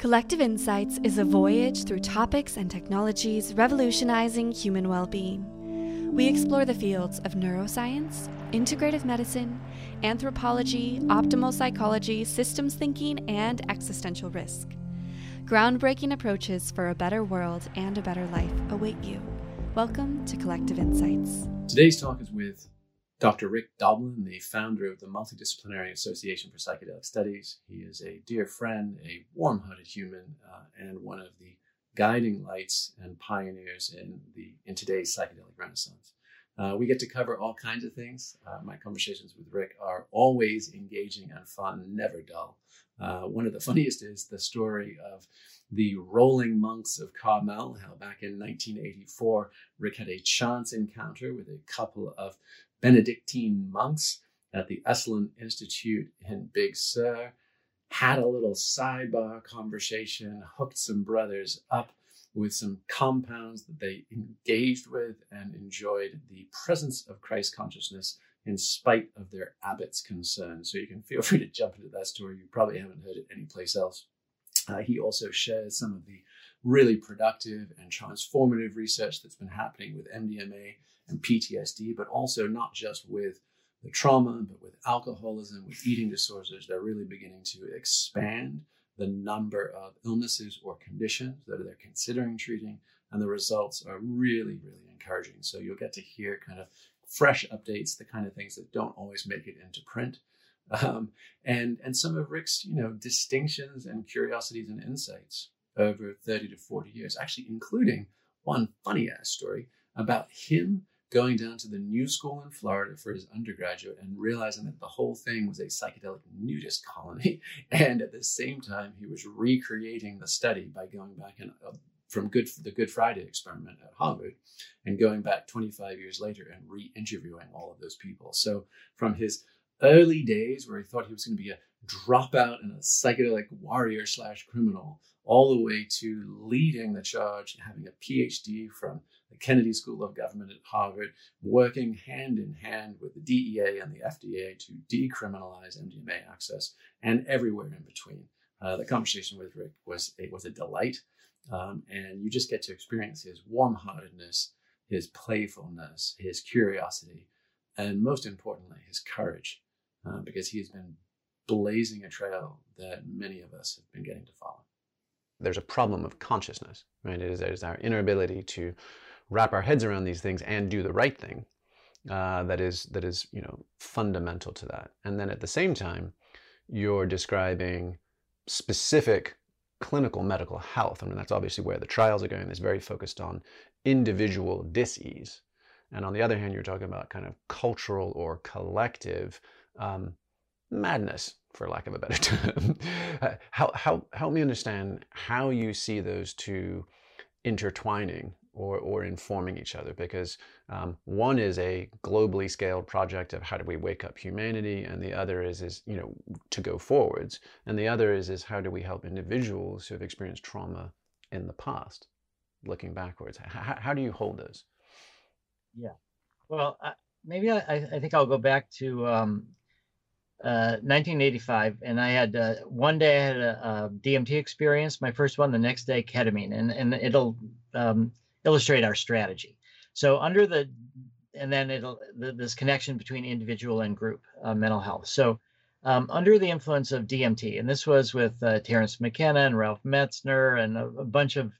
Collective Insights is a voyage through topics and technologies revolutionizing human well being. We explore the fields of neuroscience, integrative medicine, anthropology, optimal psychology, systems thinking, and existential risk. Groundbreaking approaches for a better world and a better life await you. Welcome to Collective Insights. Today's talk is with Dr. Rick Doblin, the founder of the Multidisciplinary Association for Psychedelic Studies. He is a dear friend, a warm hearted human, uh, and one of the guiding lights and pioneers in, the, in today's psychedelic renaissance. Uh, we get to cover all kinds of things. Uh, my conversations with Rick are always engaging and fun, never dull. Uh, one of the funniest is the story of the rolling monks of Carmel, how back in 1984, Rick had a chance encounter with a couple of Benedictine monks at the Esalen Institute in Big Sur, had a little sidebar conversation, hooked some brothers up with some compounds that they engaged with and enjoyed the presence of Christ consciousness in spite of their abbot's concerns. So you can feel free to jump into that story. You probably haven't heard it anyplace else. Uh, he also shares some of the really productive and transformative research that's been happening with MDMA and PTSD, but also not just with the trauma, but with alcoholism, with eating disorders. They're really beginning to expand the number of illnesses or conditions that they're considering treating, and the results are really, really encouraging. So you'll get to hear kind of fresh updates, the kind of things that don't always make it into print. Um, and and some of Rick's you know distinctions and curiosities and insights over 30 to 40 years, actually including one funny ass story about him going down to the New School in Florida for his undergraduate and realizing that the whole thing was a psychedelic nudist colony. And at the same time, he was recreating the study by going back and uh, from good the Good Friday experiment at Harvard and going back 25 years later and re-interviewing all of those people. So from his early days where he thought he was going to be a dropout and a psychedelic warrior slash criminal, all the way to leading the charge, having a PhD from the Kennedy School of Government at Harvard, working hand in hand with the DEA and the FDA to decriminalize MDMA access, and everywhere in between. Uh, the conversation with Rick was it was a delight, um, and you just get to experience his warm-heartedness, his playfulness, his curiosity, and most importantly, his courage, uh, because he has been blazing a trail that many of us have been getting to follow. There's a problem of consciousness, right? It is, it is our inability to wrap our heads around these things and do the right thing uh, that is that is you know fundamental to that. And then at the same time you're describing specific clinical medical health. I mean that's obviously where the trials are going. It's very focused on individual disease. And on the other hand you're talking about kind of cultural or collective um, madness for lack of a better term. How, how, help me understand how you see those two intertwining or, or informing each other because um, one is a globally scaled project of how do we wake up humanity and the other is, is you know to go forwards and the other is, is how do we help individuals who have experienced trauma in the past looking backwards how, how do you hold those yeah well I, maybe I, I think i'll go back to um, uh, 1985, and I had uh, one day I had a, a, DMT experience, my first one. The next day, ketamine, and and it'll um, illustrate our strategy. So under the, and then it'll, the, this connection between individual and group uh, mental health. So um, under the influence of DMT, and this was with uh, Terence McKenna and Ralph Metzner and a, a, bunch of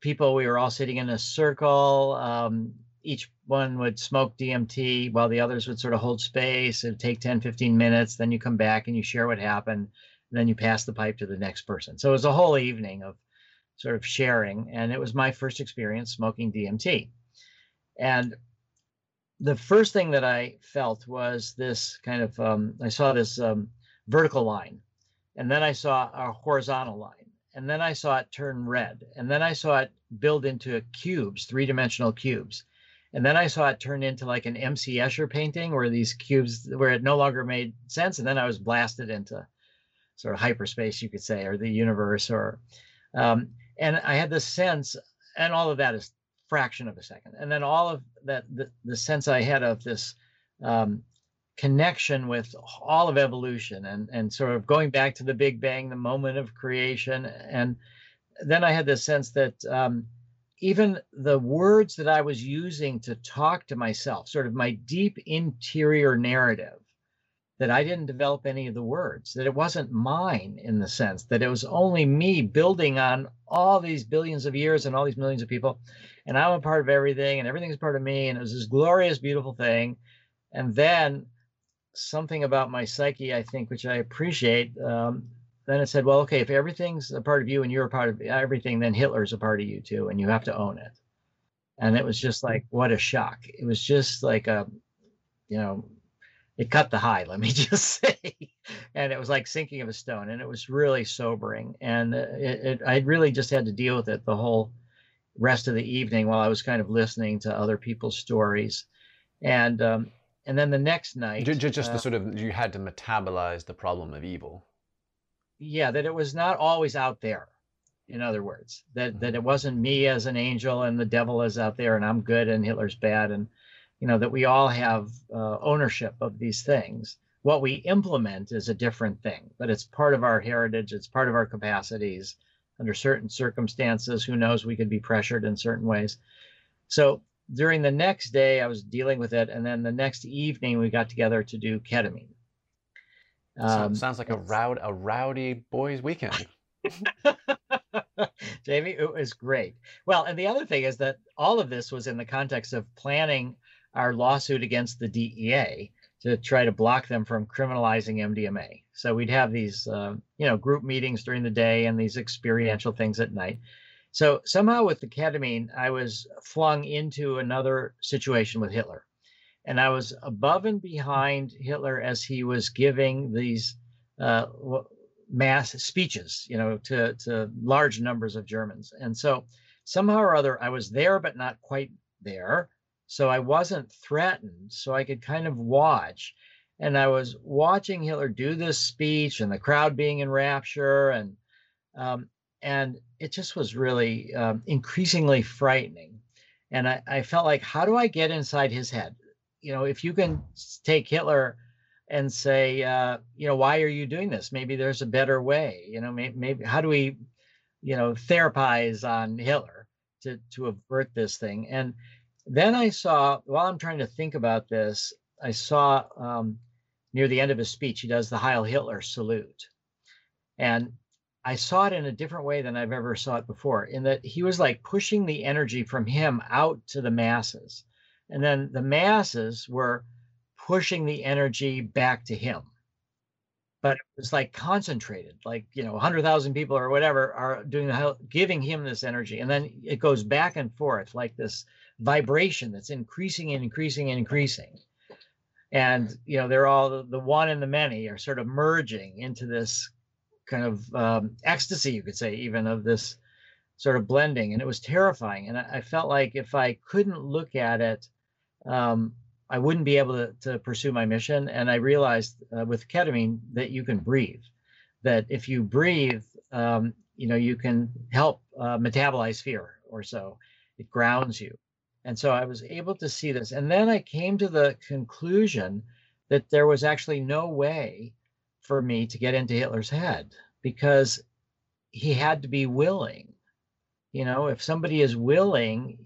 people, we were all sitting in a circle. Um, each one would smoke DMT while the others would sort of hold space. It'd take 10, 15 minutes. Then you come back and you share what happened. then you pass the pipe to the next person. So it was a whole evening of sort of sharing. And it was my first experience smoking DMT. And the first thing that I felt was this kind of, um, I saw this um, vertical line, and then I saw a horizontal line, and then I saw it turn red, and then I saw it build into cubes, three dimensional cubes. And then I saw it turn into like an MC Escher painting where these cubes, where it no longer made sense. And then I was blasted into sort of hyperspace, you could say, or the universe, or um, and I had this sense, and all of that is fraction of a second, and then all of that the, the sense I had of this um, connection with all of evolution and and sort of going back to the Big Bang, the moment of creation, and then I had this sense that um, even the words that I was using to talk to myself, sort of my deep interior narrative, that I didn't develop any of the words, that it wasn't mine in the sense that it was only me building on all these billions of years and all these millions of people. And I'm a part of everything and everything's part of me. And it was this glorious, beautiful thing. And then something about my psyche, I think, which I appreciate. Um, then it said, well, okay, if everything's a part of you and you're a part of everything, then Hitler's a part of you too, and you have to own it. And it was just like, what a shock. It was just like a, you know, it cut the high, let me just say. and it was like sinking of a stone. And it was really sobering. And it, it, I really just had to deal with it the whole rest of the evening while I was kind of listening to other people's stories. And, um, and then the next night, just, just uh, the sort of, you had to metabolize the problem of evil. Yeah, that it was not always out there. In other words, that, mm-hmm. that it wasn't me as an angel and the devil is out there and I'm good and Hitler's bad and you know that we all have uh, ownership of these things. What we implement is a different thing but it's part of our heritage it's part of our capacities. Under certain circumstances who knows we could be pressured in certain ways. So during the next day i was dealing with it and then the next evening we got together to do ketamine. Um, sounds like a rowd a rowdy boys weekend. Jamie, it was great. Well, and the other thing is that all of this was in the context of planning our lawsuit against the DEA to try to block them from criminalizing MDMA. So we'd have these, uh, you know, group meetings during the day and these experiential things at night. So somehow with the ketamine, I was flung into another situation with Hitler. And I was above and behind Hitler as he was giving these uh, mass speeches, you know, to, to large numbers of Germans. And so somehow or other, I was there, but not quite there. So I wasn't threatened. So I could kind of watch. And I was watching Hitler do this speech and the crowd being in rapture. And, um, and it just was really um, increasingly frightening. And I, I felt like, how do I get inside his head? You know, if you can take Hitler and say, uh, you know, why are you doing this? Maybe there's a better way. You know, maybe, maybe how do we, you know, therapize on Hitler to to avert this thing? And then I saw, while I'm trying to think about this, I saw um, near the end of his speech, he does the Heil Hitler salute. And I saw it in a different way than I've ever saw it before, in that he was like pushing the energy from him out to the masses. And then the masses were pushing the energy back to him. But it was like concentrated, like, you know, 100,000 people or whatever are doing the, giving him this energy. And then it goes back and forth like this vibration that's increasing and increasing and increasing. And you know, they're all the one and the many are sort of merging into this kind of um, ecstasy, you could say, even of this sort of blending. And it was terrifying. And I, I felt like if I couldn't look at it, um, I wouldn't be able to, to pursue my mission. And I realized uh, with ketamine that you can breathe, that if you breathe, um, you know, you can help uh, metabolize fear or so. It grounds you. And so I was able to see this. And then I came to the conclusion that there was actually no way for me to get into Hitler's head because he had to be willing. You know, if somebody is willing,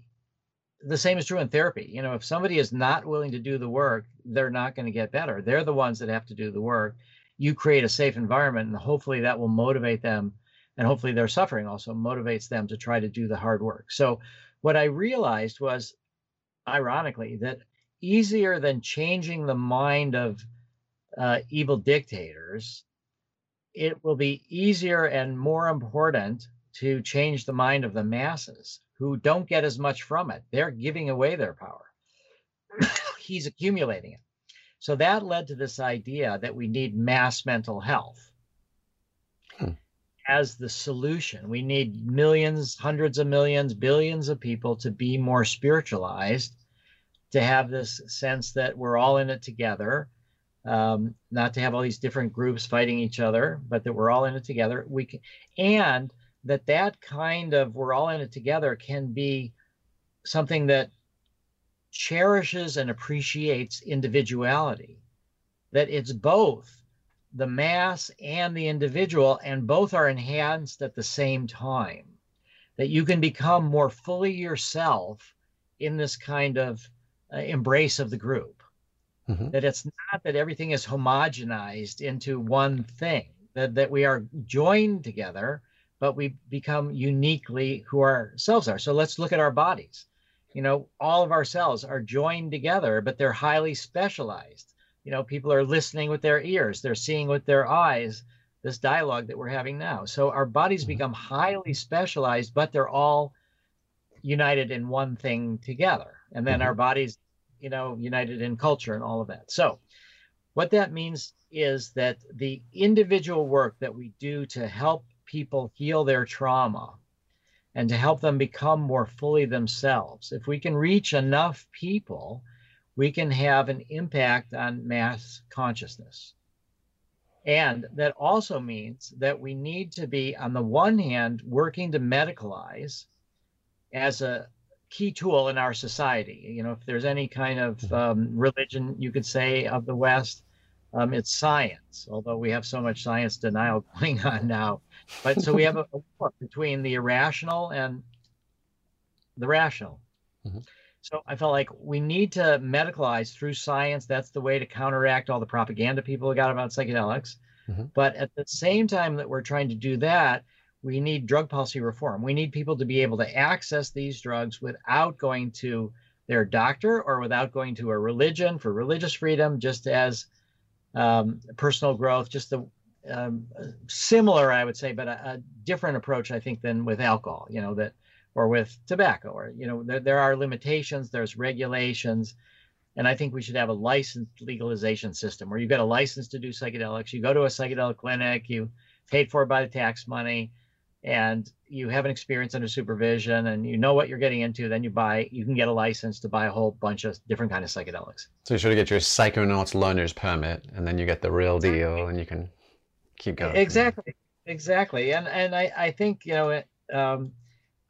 the same is true in therapy. You know, if somebody is not willing to do the work, they're not going to get better. They're the ones that have to do the work. You create a safe environment, and hopefully that will motivate them. And hopefully their suffering also motivates them to try to do the hard work. So what I realized was, ironically, that easier than changing the mind of uh, evil dictators, it will be easier and more important to change the mind of the masses who don't get as much from it. They're giving away their power. He's accumulating it. So that led to this idea that we need mass mental health as the solution. We need millions, hundreds of millions, billions of people to be more spiritualized, to have this sense that we're all in it together, um, not to have all these different groups fighting each other, but that we're all in it together. We can, and that that kind of we're all in it together can be something that cherishes and appreciates individuality that it's both the mass and the individual, and both are enhanced at the same time. That you can become more fully yourself in this kind of uh, embrace of the group. Mm-hmm. That it's not that everything is homogenized into one thing, that, that we are joined together, but we become uniquely who ourselves are. So let's look at our bodies. You know, all of our cells are joined together, but they're highly specialized. You know, people are listening with their ears, they're seeing with their eyes this dialogue that we're having now. So our bodies mm-hmm. become highly specialized, but they're all united in one thing together. And then mm-hmm. our bodies, you know, united in culture and all of that. So what that means is that the individual work that we do to help people heal their trauma and to help them become more fully themselves, if we can reach enough people, we can have an impact on mass consciousness. And that also means that we need to be, on the one hand, working to medicalize as a key tool in our society. You know, if there's any kind of mm-hmm. um, religion, you could say, of the West, um, it's science, although we have so much science denial going on now. But so we have a, a war between the irrational and the rational. Mm-hmm. So I felt like we need to medicalize through science. That's the way to counteract all the propaganda people got about psychedelics. Mm-hmm. But at the same time that we're trying to do that, we need drug policy reform. We need people to be able to access these drugs without going to their doctor or without going to a religion for religious freedom, just as um, personal growth, just the um, similar, I would say, but a, a, different approach, I think, than with alcohol, you know, that or with tobacco, or, you know, there, there are limitations, there's regulations. And I think we should have a licensed legalization system where you get a license to do psychedelics. You go to a psychedelic clinic, you paid for by the tax money, and you have an experience under supervision and you know what you're getting into then you buy you can get a license to buy a whole bunch of different kind of psychedelics so you sort of get your psychonauts learner's permit and then you get the real deal and you can keep going exactly exactly and and i i think you know it, um,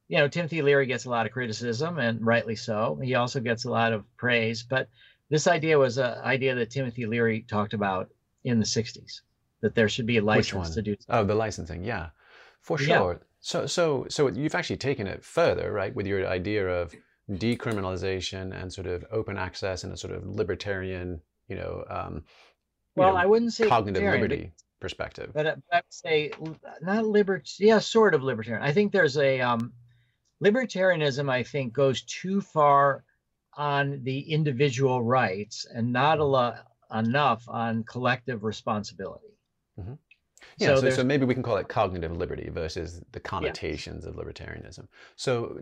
you know timothy leary gets a lot of criticism and rightly so he also gets a lot of praise but this idea was an idea that timothy leary talked about in the 60s that there should be a license to do oh the licensing yeah for sure. Yeah. So, so, so you've actually taken it further, right, with your idea of decriminalization and sort of open access and a sort of libertarian, you know, um, well, you know, I wouldn't say cognitive liberty but, perspective. But I would say not liberty, yeah, sort of libertarian. I think there's a um, libertarianism. I think goes too far on the individual rights and not a lot enough on collective responsibility. Mm-hmm. Yeah, so, so, so, maybe we can call it cognitive liberty versus the connotations yeah. of libertarianism. So,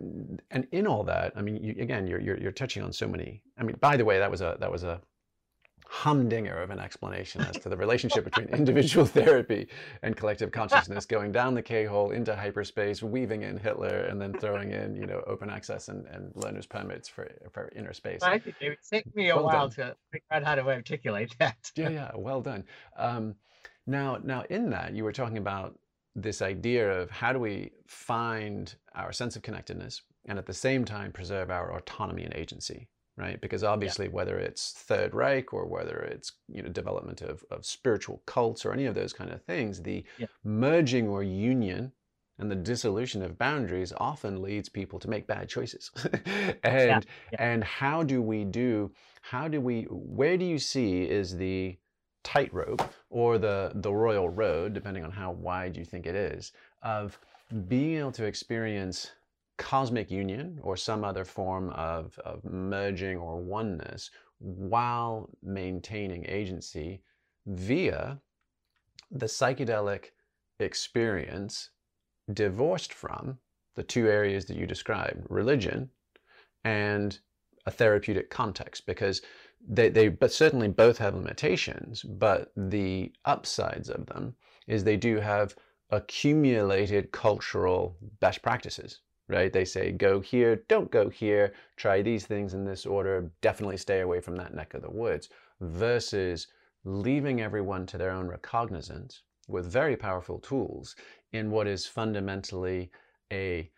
and in all that, I mean, you, again, you're, you're you're touching on so many. I mean, by the way, that was a that was a humdinger of an explanation as to the relationship between individual therapy and collective consciousness, going down the K-hole into hyperspace, weaving in Hitler, and then throwing in, you know, open access and, and learner's permits for, for inner space. I think it would take me a well while done. to figure out how to articulate that. yeah, yeah, well done. Um, now, now in that, you were talking about this idea of how do we find our sense of connectedness and at the same time preserve our autonomy and agency, right? Because obviously, yeah. whether it's Third Reich or whether it's you know development of, of spiritual cults or any of those kind of things, the yeah. merging or union and the dissolution of boundaries often leads people to make bad choices. and yeah. and how do we do? How do we? Where do you see is the tightrope or the, the royal road, depending on how wide you think it is, of being able to experience cosmic union or some other form of, of merging or oneness while maintaining agency via the psychedelic experience divorced from the two areas that you described religion and a therapeutic context because they, they but certainly both have limitations, but the upsides of them is they do have accumulated cultural best practices, right? They say, go here, don't go here, try these things in this order, definitely stay away from that neck of the woods, versus leaving everyone to their own recognizance with very powerful tools in what is fundamentally a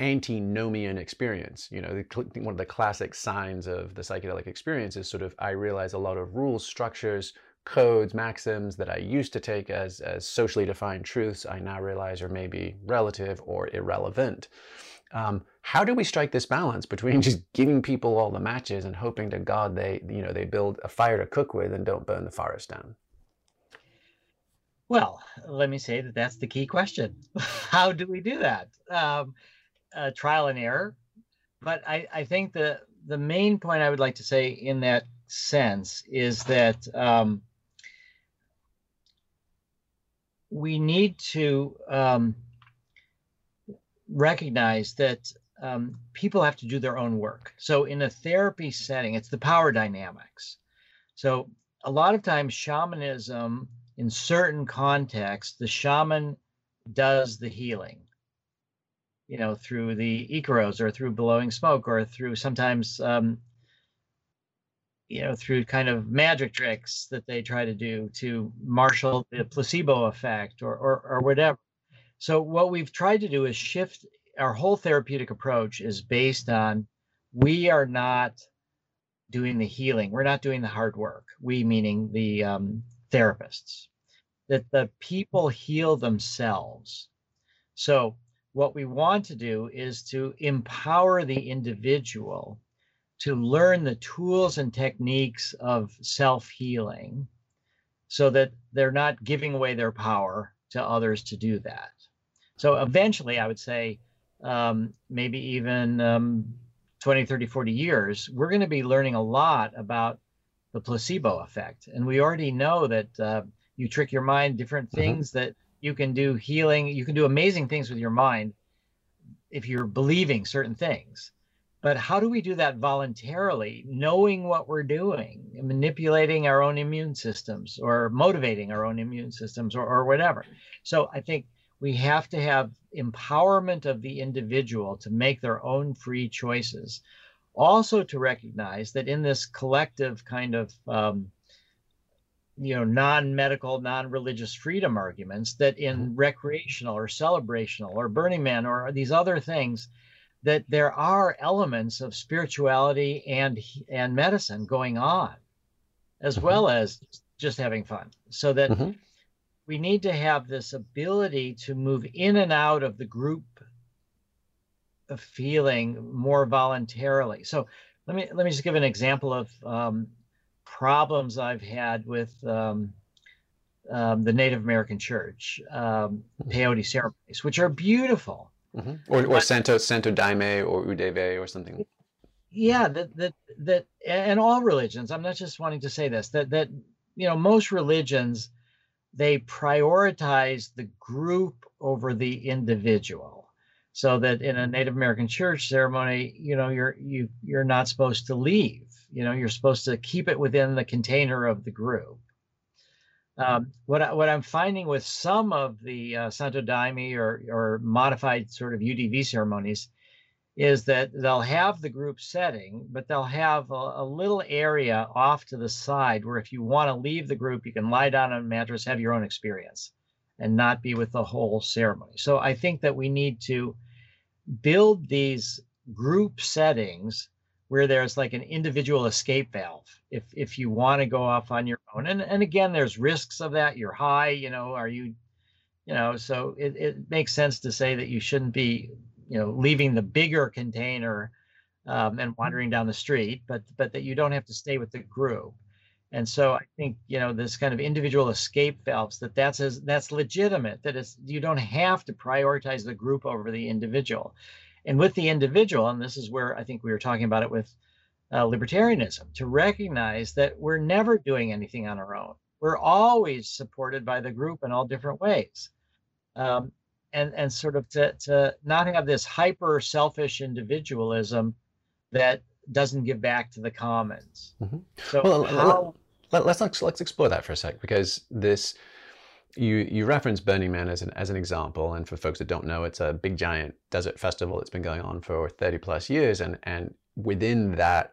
antinomian experience. You know, the, one of the classic signs of the psychedelic experience is sort of I realize a lot of rules, structures, codes, maxims that I used to take as, as socially defined truths, I now realize are maybe relative or irrelevant. Um, how do we strike this balance between just giving people all the matches and hoping to God they, you know, they build a fire to cook with and don't burn the forest down? Well, let me say that that's the key question. How do we do that? Um, uh, trial and error. But I, I think the the main point I would like to say in that sense is that um, we need to um, recognize that um, people have to do their own work. So in a therapy setting, it's the power dynamics. So a lot of times, shamanism in certain contexts, the shaman does the healing you know, through the Icaros or through blowing smoke or through sometimes, um, you know, through kind of magic tricks that they try to do to marshal the placebo effect or, or, or whatever. So what we've tried to do is shift our whole therapeutic approach is based on we are not doing the healing. We're not doing the hard work. We meaning the um, therapists. That the people heal themselves. So what we want to do is to empower the individual to learn the tools and techniques of self healing so that they're not giving away their power to others to do that. So eventually, I would say, um, maybe even um, 20, 30, 40 years, we're going to be learning a lot about the placebo effect. And we already know that uh, you trick your mind, different mm-hmm. things mm-hmm. that you can do healing. You can do amazing things with your mind if you're believing certain things. But how do we do that voluntarily, knowing what we're doing, manipulating our own immune systems or motivating our own immune systems or, or whatever? So I think we have to have empowerment of the individual to make their own free choices. Also, to recognize that in this collective kind of um, you know non-medical non-religious freedom arguments that in mm-hmm. recreational or celebrational or burning man or these other things that there are elements of spirituality and and medicine going on as mm-hmm. well as just having fun so that mm-hmm. We need to have this ability to move in and out of the group of feeling more voluntarily so let me let me just give an example of um, problems I've had with um, um, the Native American Church um, mm-hmm. peyote ceremonies, which are beautiful. Mm-hmm. Or, or Santo Santo Daime or UDV or something. Yeah, that that that, and all religions. I'm not just wanting to say this. That that you know most religions they prioritize the group over the individual so that in a native american church ceremony you know you're you you're not supposed to leave you know, you're supposed to keep it within the container of the group. Um, what, I, what I'm finding with some of the uh, Santo Daime or, or modified sort of UDV ceremonies is that they'll have the group setting, but they'll have a, a, little area off to the side where if you want to leave the group, you can lie down on a mattress, have your own experience, and not be with the whole ceremony. So I think that we need to build these group settings where there's like an individual escape valve if if you want to go off on your own and and again there's risks of that you're high you know are you you know so it, it makes sense to say that you shouldn't be you know leaving the bigger container um, and wandering down the street but but that you don't have to stay with the group and so i think you know this kind of individual escape valves that that's as that's legitimate that it's you don't have to prioritize the group over the individual and with the individual, and this is where I think we were talking about it with uh, libertarianism, to recognize that we're never doing anything on our own. We're always supported by the group in all different ways. Um, and, and sort of to, to not have this hyper selfish individualism that doesn't give back to the commons. Mm-hmm. So well, how, let, us let's, let's explore that for a sec because this you you reference Burning Man as an as an example, and for folks that don't know, it's a big giant desert festival that's been going on for 30 plus years, and and within that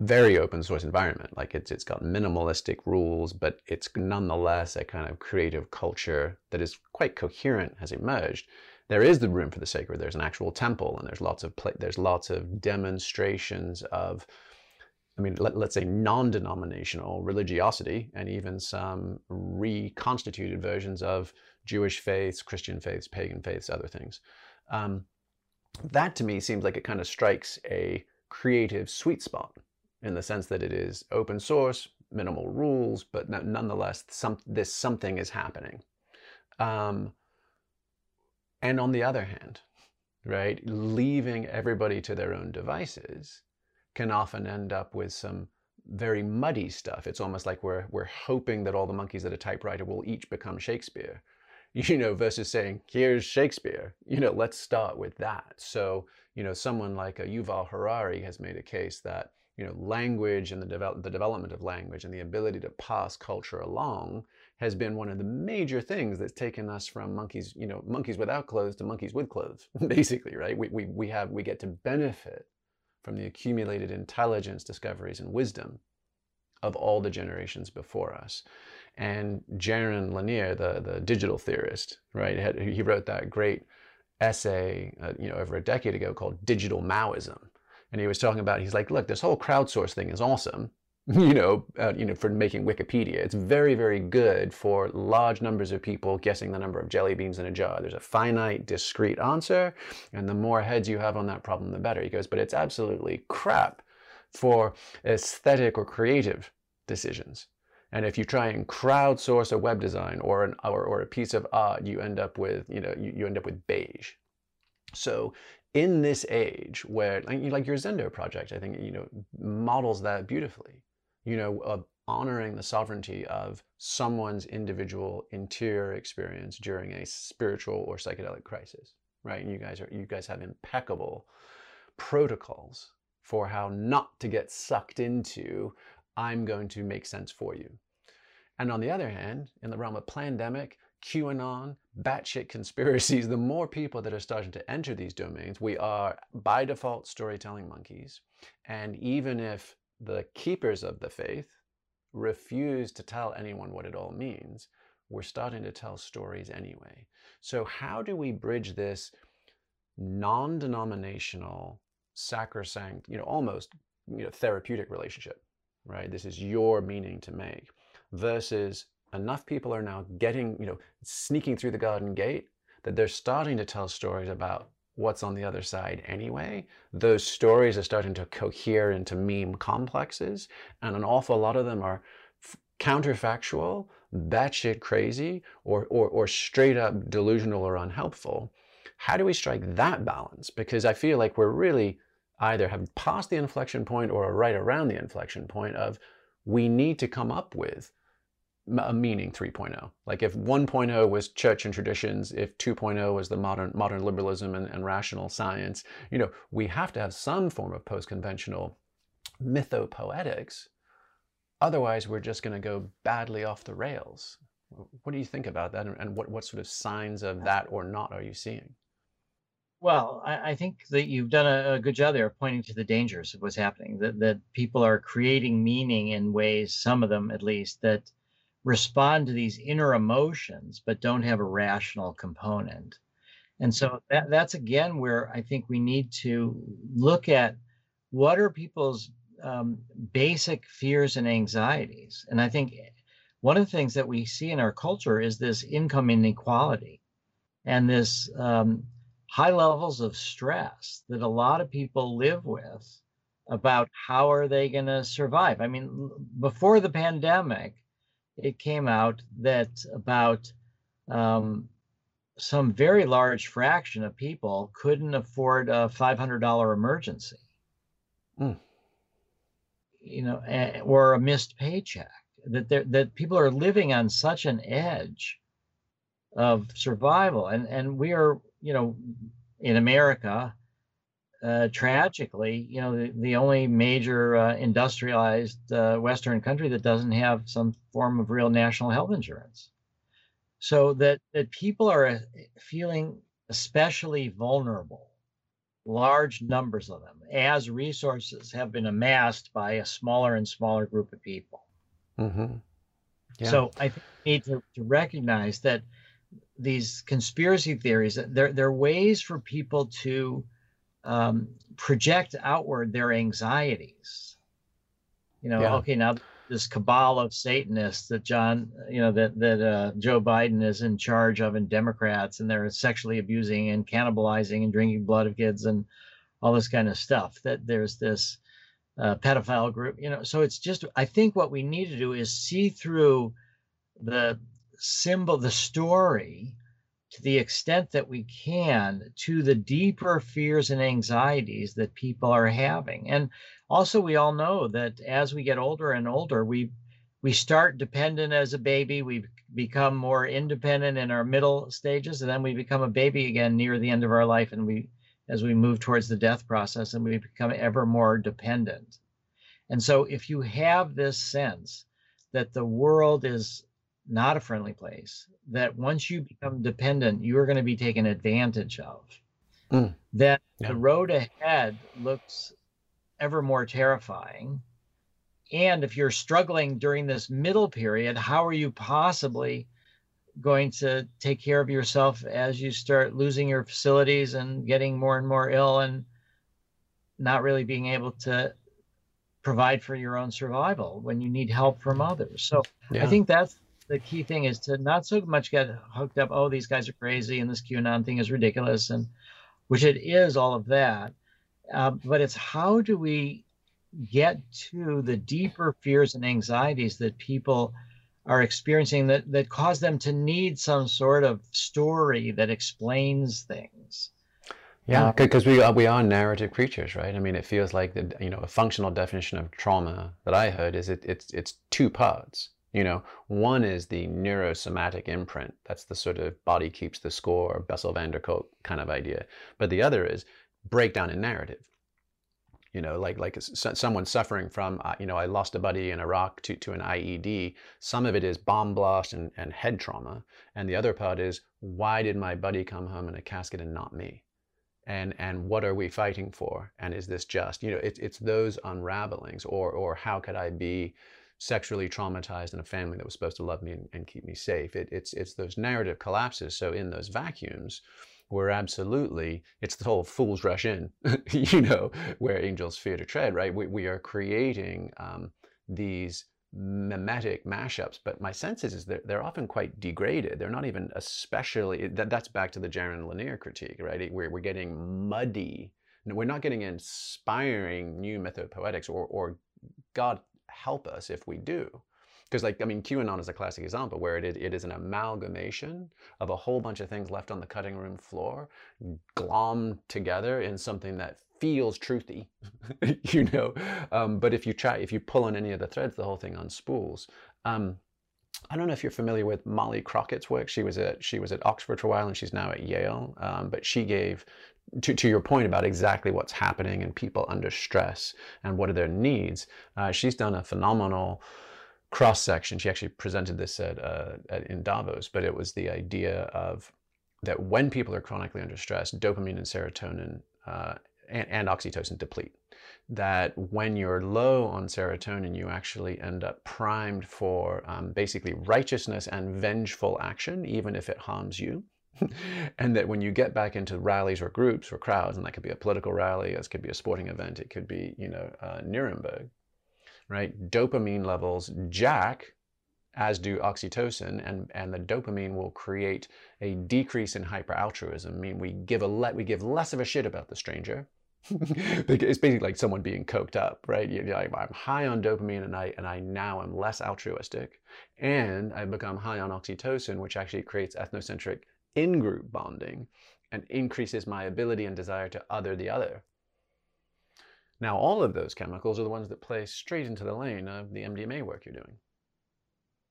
very open source environment, like it's it's got minimalistic rules, but it's nonetheless a kind of creative culture that is quite coherent has emerged. There is the room for the sacred. There's an actual temple, and there's lots of there's lots of demonstrations of I mean, let, us say non denominational religiosity and even some reconstituted versions of Jewish faiths, Christian faiths, pagan faiths, other things. Um, that to me seems like it kind of strikes a creative sweet spot in the sense that it is open source, minimal rules, but nonetheless, some, this something is happening. Um, and on the other hand, right, leaving everybody to their own devices can often end up with some very muddy stuff. It's almost like we're we're hoping that all the monkeys at a typewriter will each become Shakespeare, you know, versus saying, here's Shakespeare. You know, let's start with that. So, you know, someone like a Yuval Harari has made a case that you know, language and the, the development of language and the ability to pass culture along has been one of the major things that's taken us from monkeys, you know, monkeys without clothes to monkeys with clothes, basically, right? We, we, we have, we get to benefit from the accumulated intelligence, discoveries, and wisdom of all the generations before us. And Jaron Lanier, the, the digital theorist, right, had, he wrote that great essay, uh, you know, over a decade ago called Digital Maoism. And he was talking about, he's like, look, this whole crowdsource thing is awesome, you know, uh, you know, for making Wikipedia. It's very, very good for large numbers of people guessing the number of jelly beans in a jar. There's a finite, discrete answer, and the more heads you have on that problem, the better. He goes, but it's absolutely crap for aesthetic or creative decisions. And if you try and crowdsource a web design or an or, or a piece of art, you end up with, you know, you, you end up with beige. So in this age where like, your Zendo project, I think, you know, models that beautifully you know, uh, honoring the sovereignty of someone's individual interior experience during a spiritual or psychedelic crisis, right? And you guys are you guys have impeccable protocols for how not to get sucked into I'm going to make sense for you. And on the other hand, in the realm of pandemic, QAnon, batshit conspiracies, the more people that are starting to enter these domains, we are by default storytelling monkeys. And even if the keepers of the faith refuse to tell anyone what it all means, we're starting to tell stories anyway. So, how do we bridge this non denominational, sacrosanct, you know, almost you know, therapeutic relationship, right? This is your meaning to make, versus enough people are now getting, you know, sneaking through the garden gate that they're starting to tell stories about what's on the other side anyway. Those stories are starting to cohere into meme complexes, and an awful lot of them are counterfactual, batshit crazy, or, or, or straight up delusional or unhelpful. How do we strike that balance? Because I feel like we're really either have passed the inflection point or are right around the inflection point of we need to come up with a meaning 3.0. Like if 1.0 was church and traditions, if 2.0 was the modern modern liberalism and, and rational science, you know, we have to have some form of post-conventional mythopoetics. Otherwise, we're just going to go badly off the rails. What do you think about that, and, what, what sort of signs of that or not are you seeing? Well, I, I, think that you've done a, a, good job there pointing to the dangers of what's happening. That that people are creating meaning in ways, some of them at least, that respond to these inner emotions but don't have a rational component. And so that, that's again where i think we need to look at what are people's um, basic fears and anxieties. And i think one of the things that we see in our culture is this income inequality and this um, high levels of stress that a lot of people live with about how are they going to survive? I mean before the pandemic it came out that about um, some very large fraction of people couldn't afford a $500 emergency. Mm. You know, or a missed paycheck. That that people are living on such an edge of survival, and and we are, you know, in America, uh, tragically, you know, the, the only major uh, industrialized uh, Western country that doesn't have some form of real national health insurance. So that, that people are uh, feeling especially vulnerable, large numbers of them, as resources have been amassed by a smaller and smaller group of people. Mm-hmm. Yeah. So I think need to, to recognize that these conspiracy theories, they're, they're ways for people to um, project outward their anxieties You know, Yeah. okay, now this cabal of Satanists that John, you know, that that uh, Joe Biden is in charge of, and Democrats, and they're sexually abusing and cannibalizing and drinking blood of kids and all this kind of stuff. That there's this uh, pedophile group, you know. So it's just, I think what we need to do is see through the symbol, the story, to the extent that we can to the deeper fears and anxieties that people are having. And also we all know that as we get older and older we we start dependent as a baby we become more independent in our middle stages and then we become a baby again near the end of our life and we as we move towards the death process and we become ever more dependent. And so if you have this sense that the world is not a friendly place, that once you become dependent, you are going to be taken advantage of, Mm. that Yeah. the road ahead looks ever more terrifying. And if you're struggling during this middle period, how are you possibly going to take care of yourself as you start losing your facilities and getting more and more ill and not really being able to provide for your own survival when you need help from others? So Yeah. I think that's the key thing is to not so much get hooked up. Oh, these guys are crazy, and this QAnon thing is ridiculous, and which it is all of that. Uh, but it's how do we get to the deeper fears and anxieties that people are experiencing that that cause them to need some sort of story that explains things. Yeah, because we are we are narrative creatures, right? I mean, it feels like the you know a functional definition of trauma that I heard is it it's it's two parts. You know, one is the neurosomatic imprint. That's the sort of body keeps the score, Bessel van der Kolk kind of idea. But the other is breakdown in narrative. You know, like like someone suffering from, uh, you know, I lost a buddy in Iraq to, to an IED. Some of it is bomb blast and, and head trauma. And the other part is, why did my buddy come home in a casket and not me? and and what are we fighting for and is this just you know it's it's those unravelings or or how could i be sexually traumatized in a family that was supposed to love me and, and keep me safe. It, it's it's those narrative collapses. So in those vacuums we're absolutely it's the whole fools rush in you know where angels fear to tread right? We, we are creating um, these mimetic mashups but my sense is, is they're, they're often quite degraded. They're not even especially that, that's back to the jaron lanier critique right? We're, we're getting muddy. We're not getting inspiring new mythopoetics or, or god help us if we do. Because like i mean qanon is a classic example where it is, it is an amalgamation of a whole bunch of things left on the cutting room floor glommed together in something that feels truthy you know? Um, but if you try if you pull on any of the threads the whole thing unspools um, I don't know if you're familiar with Molly Crockett's work. She was at she was at Oxford for a while, and she's now at Yale. Um, but she gave, to to your point about exactly what's happening and people under stress and what are their needs. Uh, she's done a phenomenal cross section. She actually presented this at, uh, at in Davos, but it was the idea of that when people are chronically under stress, dopamine and serotonin uh, and, and oxytocin deplete that when you're low on serotonin, you actually end up primed for um, basically righteousness and vengeful action, even if it harms you. and that when you get back into rallies or groups or crowds, and that could be a political rally, it could be a sporting event, it could be, you know, uh, Nuremberg, right? Dopamine levels jack, as do oxytocin, and, and the dopamine will create a decrease in hyperaltruism. I mean, we give a let we give less of a shit about the stranger, it's basically like someone being coked up, right? You know, I'm high on dopamine and I and I now am less altruistic, and I become high on oxytocin, which actually creates ethnocentric in-group bonding and increases my ability and desire to other the other. Now, all of those chemicals are the ones that play straight into the lane of the MDMA work you're doing.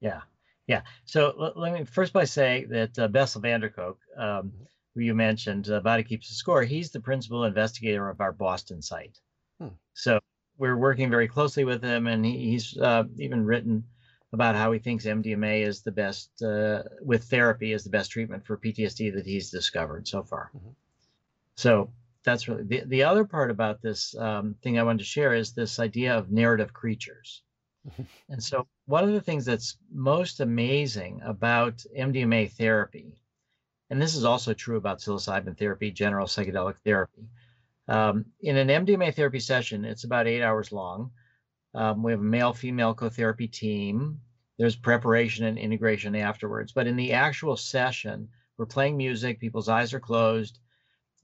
Yeah, yeah. So let me first by say that uh, Bessel van der Kolk, um, who you mentioned, uh, Body Keeps the Score, he's the principal investigator of our Boston site. Hmm. So we're working very closely with him, and he, he's uh, even written about how he thinks MDMA is the best, uh, with therapy, is the best treatment for PTSD that he's discovered so far. Mhm. So that's really the, the other part about this um, thing I wanted to share is this idea of narrative creatures. and so one of the things that's most amazing about MDMA therapy, and this is also true about psilocybin therapy, general psychedelic therapy. Um, in an MDMA therapy session, it's about eight hours long. Um, we have a male female co-therapy team. There's preparation and integration afterwards. But in the actual session, we're playing music, people's eyes are closed,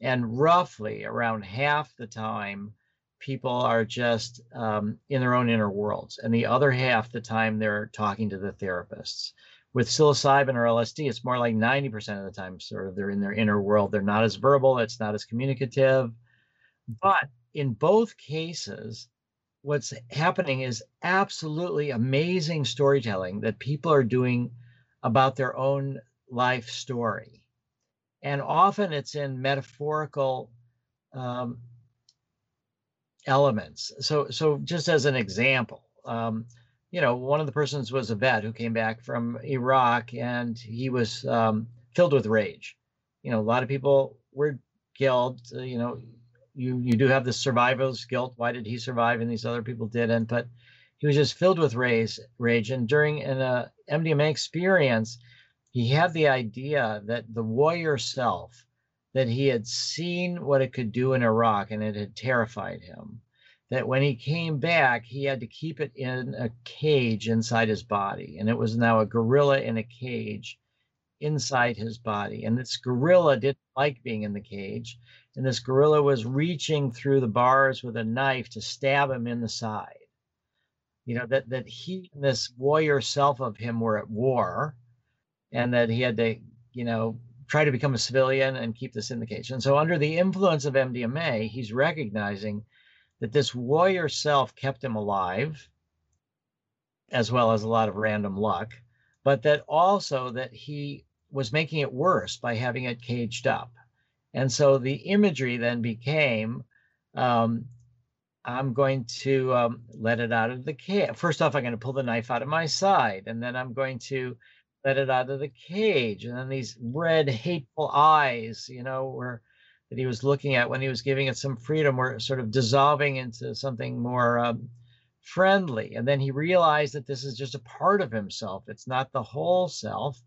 and roughly around half the time, people are just um, in their own inner worlds. And the other half the time, they're talking to the therapists. With psilocybin or LSD, it's more like 90% of the time, sort of, they're in their inner world. They're not as verbal, it's not as communicative. But in both cases, what's happening is absolutely amazing storytelling that people are doing about their own life story. And often it's in metaphorical um, elements. So, so just as an example, um, you know, one of the persons was a vet who came back from Iraq, and he was um, filled with rage. You know, a lot of people were killed. Uh, you know, you you do have the survivor's guilt. Why did he survive and these other people didn't? But he was just filled with rage. Rage, and during an uh, MDMA experience, he had the idea that the warrior self that he had seen what it could do in Iraq and it had terrified him. That when he came back, he had to keep it in a cage inside his body. And it was now a gorilla in a cage inside his body. And this gorilla didn't like being in the cage. And this gorilla was reaching through the bars with a knife to stab him in the side. You know, that, that he and this warrior self of him were at war and that he had to, you know, try to become a civilian and keep this in the cage. And so, under the influence of MDMA, he's recognizing that this warrior self kept him alive, as well as a lot of random luck, but that also that he was making it worse by having it caged up. And so the imagery then became um, I'm going to um, let it out of the cage. First off, I'm going to pull the knife out of my side, and then I'm going to let it out of the cage. And then these red, hateful eyes, you know, were that he was looking at when he was giving it some freedom were sort of dissolving into something more um, friendly. And then he realized that this is just a part of himself, it's not the whole self,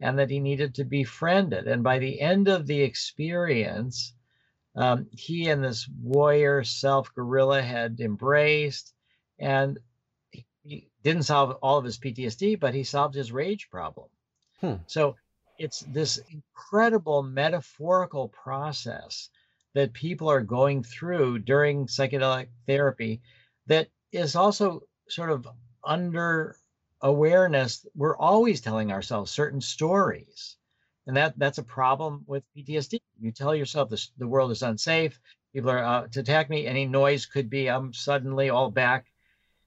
and that he needed to be friended. And by the end of the experience, um, he and this warrior self gorilla had embraced and he didn't solve all of his PTSD, but he solved his rage problem. Hmm. So it's this incredible metaphorical process that people are going through during psychedelic therapy that is also sort of under awareness. We're always telling ourselves certain stories. And that that's a problem with PTSD. You tell yourself this, the world is unsafe. People are out to attack me. Any noise could be I'm suddenly all back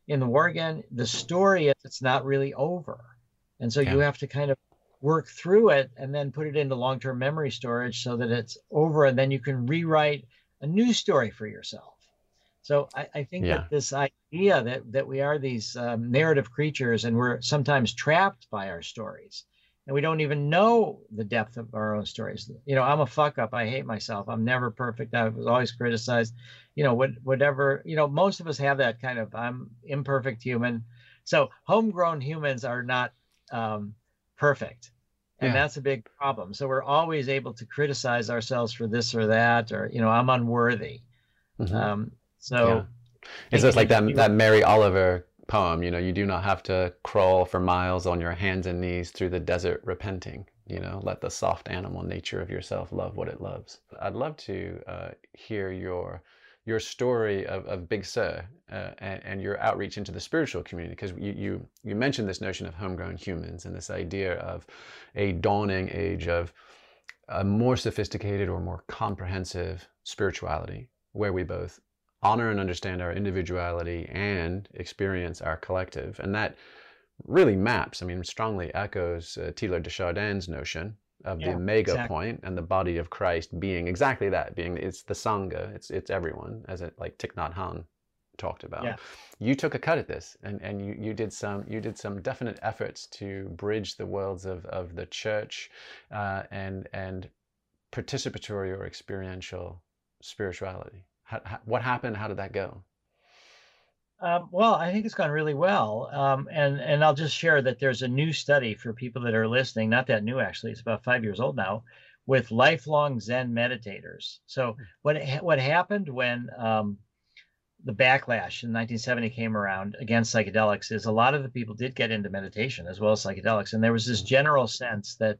in the war again, the story is it's not really over. And so yeah. you have to kind of work through it and then put it into long-term memory storage so that it's over and then you can rewrite a new story for yourself. So I, I think yeah. that this idea that that we are these um, narrative creatures and we're sometimes trapped by our stories and we don't even know the depth of our own stories. You know, I'm a fuck up. I hate myself. I'm never perfect. I was always criticized. You know, what, whatever. You know, most of us have that kind of I'm imperfect human. So homegrown humans are not um, perfect, and yeah. that's a big problem. So we're always able to criticize ourselves for this or that, or you know, I'm unworthy. Mm-hmm. Um, so. Yeah. It's just like that that Mary Oliver poem, you know, you do not have to crawl for miles on your hands and knees through the desert repenting. You know, let the soft animal nature of yourself love what it loves. I'd love to uh, hear your your story of, of Big Sur uh, and, and, your outreach into the spiritual community, because you, you you mentioned this notion of homegrown humans and this idea of a dawning age of a more sophisticated or more comprehensive spirituality, where we both honor and understand our individuality and experience our collective. And that really maps, I mean, strongly echoes uh, Teilhard de Chardin's notion of yeah, the omega exactly. point and the body of Christ being exactly that, being it's the Sangha, it's it's everyone, as it like Thich Nhat Hanh talked about. Yeah. You took a cut at this and, and you, you did some you did some definite efforts to bridge the worlds of, of the church uh, and and participatory or experiential spirituality. How, how, what happened? How did that go? Um, well, I think it's gone really well. Um, and and I'll just share that there's a new study for people that are listening. Not that new actually; it's about five years old now, with lifelong Zen meditators. So hmm. what what happened when um, the backlash in 1970 came around against psychedelics is a lot of the people did get into meditation as well as psychedelics, and there was this general sense that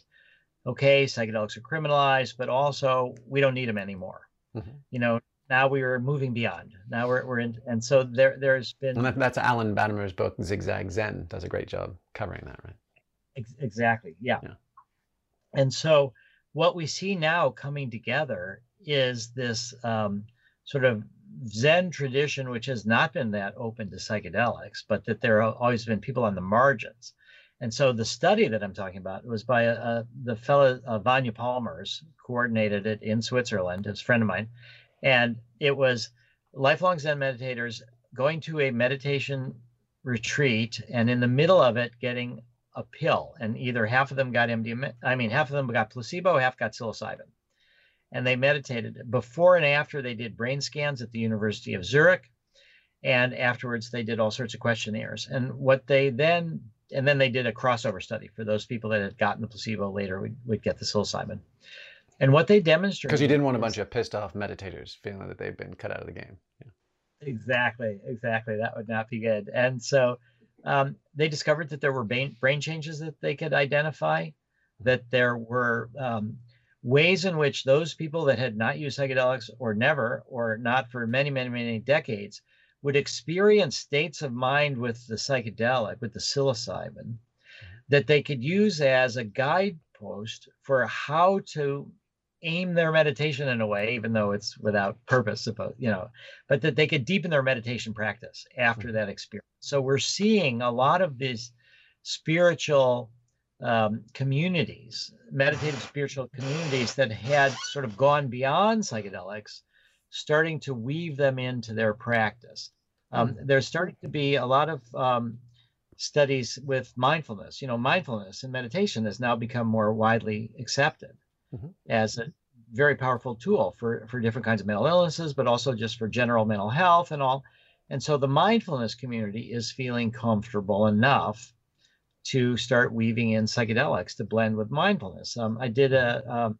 okay, psychedelics are criminalized, but also we don't need them anymore. Mm-hmm. You know, now we are moving beyond. Now we're, we're in, and so there there's been. That, that's Alan Badiner's book, Zigzag Zen, does a great job covering that, right? Ex- exactly. Yeah. yeah. And so what we see now coming together is this um, sort of Zen tradition, which has not been that open to psychedelics, but that there have always been people on the margins. And so the study that I'm talking about was by a, a, the fellow uh, Vanja Palmers, coordinated it in Switzerland. It's a friend of mine, and it was lifelong Zen meditators going to a meditation retreat, and in the middle of it, getting a pill, and either half of them got MDMA, I mean, half of them got placebo, half got psilocybin, and they meditated. Before and after, they did brain scans at the University of Zurich, and afterwards they did all sorts of questionnaires. And what they then and then they did a crossover study for those people that had gotten the placebo later would, would get the psilocybin. And what they demonstrated because you didn't want a bunch of pissed off meditators feeling that they've been cut out of the game. Yeah. Exactly, exactly. That would not be good. And so um, they discovered that there were brain, brain changes that they could identify, that there were um, ways in which those people that had not used psychedelics or never, or not for many, many, many decades, would experience states of mind with the psychedelic, with the psilocybin, that they could use as a guidepost for how to aim their meditation in a way, even though it's without purpose, suppose you know, but that they could deepen their meditation practice after mm-hmm. that experience. So we're seeing a lot of these spiritual um, communities, meditative spiritual communities that had sort of gone beyond psychedelics starting to weave them into their practice. Um, mm-hmm. There's starting to be a lot of um, studies with mindfulness. You know, mindfulness and meditation has now become more widely accepted mm-hmm. as a very powerful tool for, for different kinds of mental illnesses, but also just for general mental health and all. And so the mindfulness community is feeling comfortable enough to start weaving in psychedelics to blend with mindfulness. Um, I did a, a um,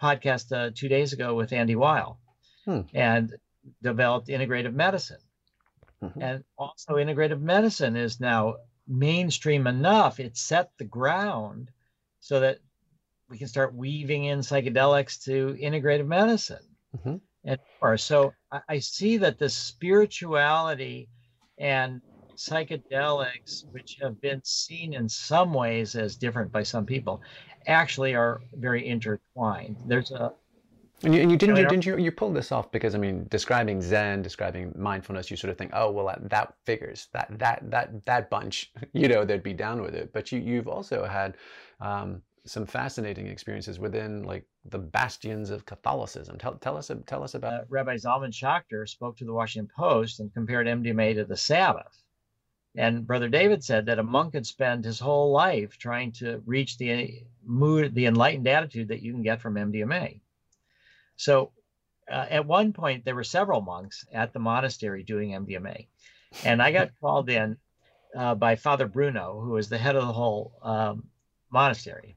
podcast uh, two days ago with Andy Weil, hmm. and developed integrative medicine. Mm-hmm. And also, integrative medicine is now mainstream enough. It set the ground so that we can start weaving in psychedelics to integrative medicine. Mm-hmm. And more. So I, I see that the spirituality and psychedelics, which have been seen in some ways as different by some people, actually are very intertwined. There's a and you, and you didn't you, didn't you you pulled this off because I mean describing Zen, describing mindfulness, you sort of think, oh well, that, that figures that that that that bunch, you know, they'd be down with it. But you you've also had um, some fascinating experiences within like the bastions of Catholicism. Tell tell us tell us about. Uh, Rabbi Zalman Schachter spoke to the Washington Post and compared MDMA to the Sabbath. And Brother David said that a monk could spend his whole life trying to reach the mood, the enlightened attitude that you can get from MDMA. So uh, at one point, there were several monks at the monastery doing MDMA. And I got called in uh, by Father Bruno, who was the head of the whole um, monastery.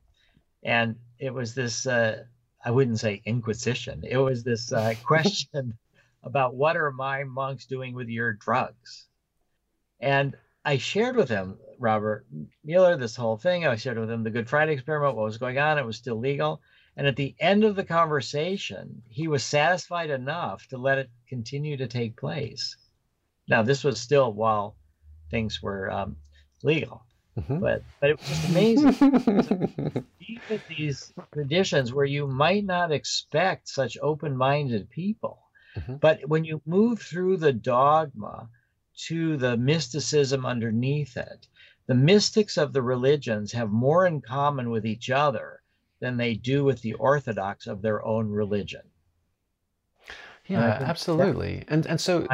And it was this, uh, I wouldn't say inquisition, it was this uh, question about what are my monks doing with your drugs? And I shared with him, Robert Mueller, this whole thing. I shared with him the Good Friday experiment, what was going on. It was still legal. And at the end of the conversation, he was satisfied enough to let it continue to take place. Now, this was still while things were um, legal, mm-hmm. but but it was just amazing. Even these traditions where you might not expect such open-minded people, mm-hmm. but when you move through the dogma to the mysticism underneath it, the mystics of the religions have more in common with each other than they do with the orthodox of their own religion. Yeah, absolutely. And and so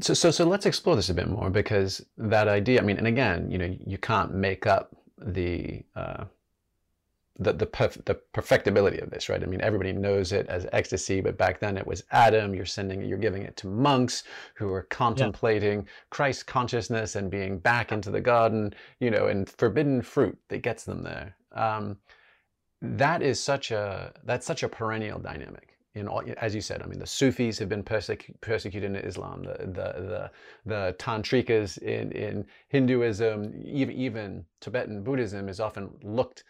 so so so let's explore this a bit more because that idea. I mean, and again, you know, you can't make up the uh, the the, perf- the perfectibility of this, right? I mean, everybody knows it as ecstasy, but back then it was Adam. You're sending, it, you're giving it to monks who are contemplating yeah. Christ consciousness and being back into the garden, you know, and forbidden fruit that gets them there. Um, that is such a that's such a perennial dynamic in all, as you said, I mean, the Sufis have been persec- persecuted in Islam, the, the, the, the Tantrikas in, in Hinduism, even, even Tibetan Buddhism is often looked,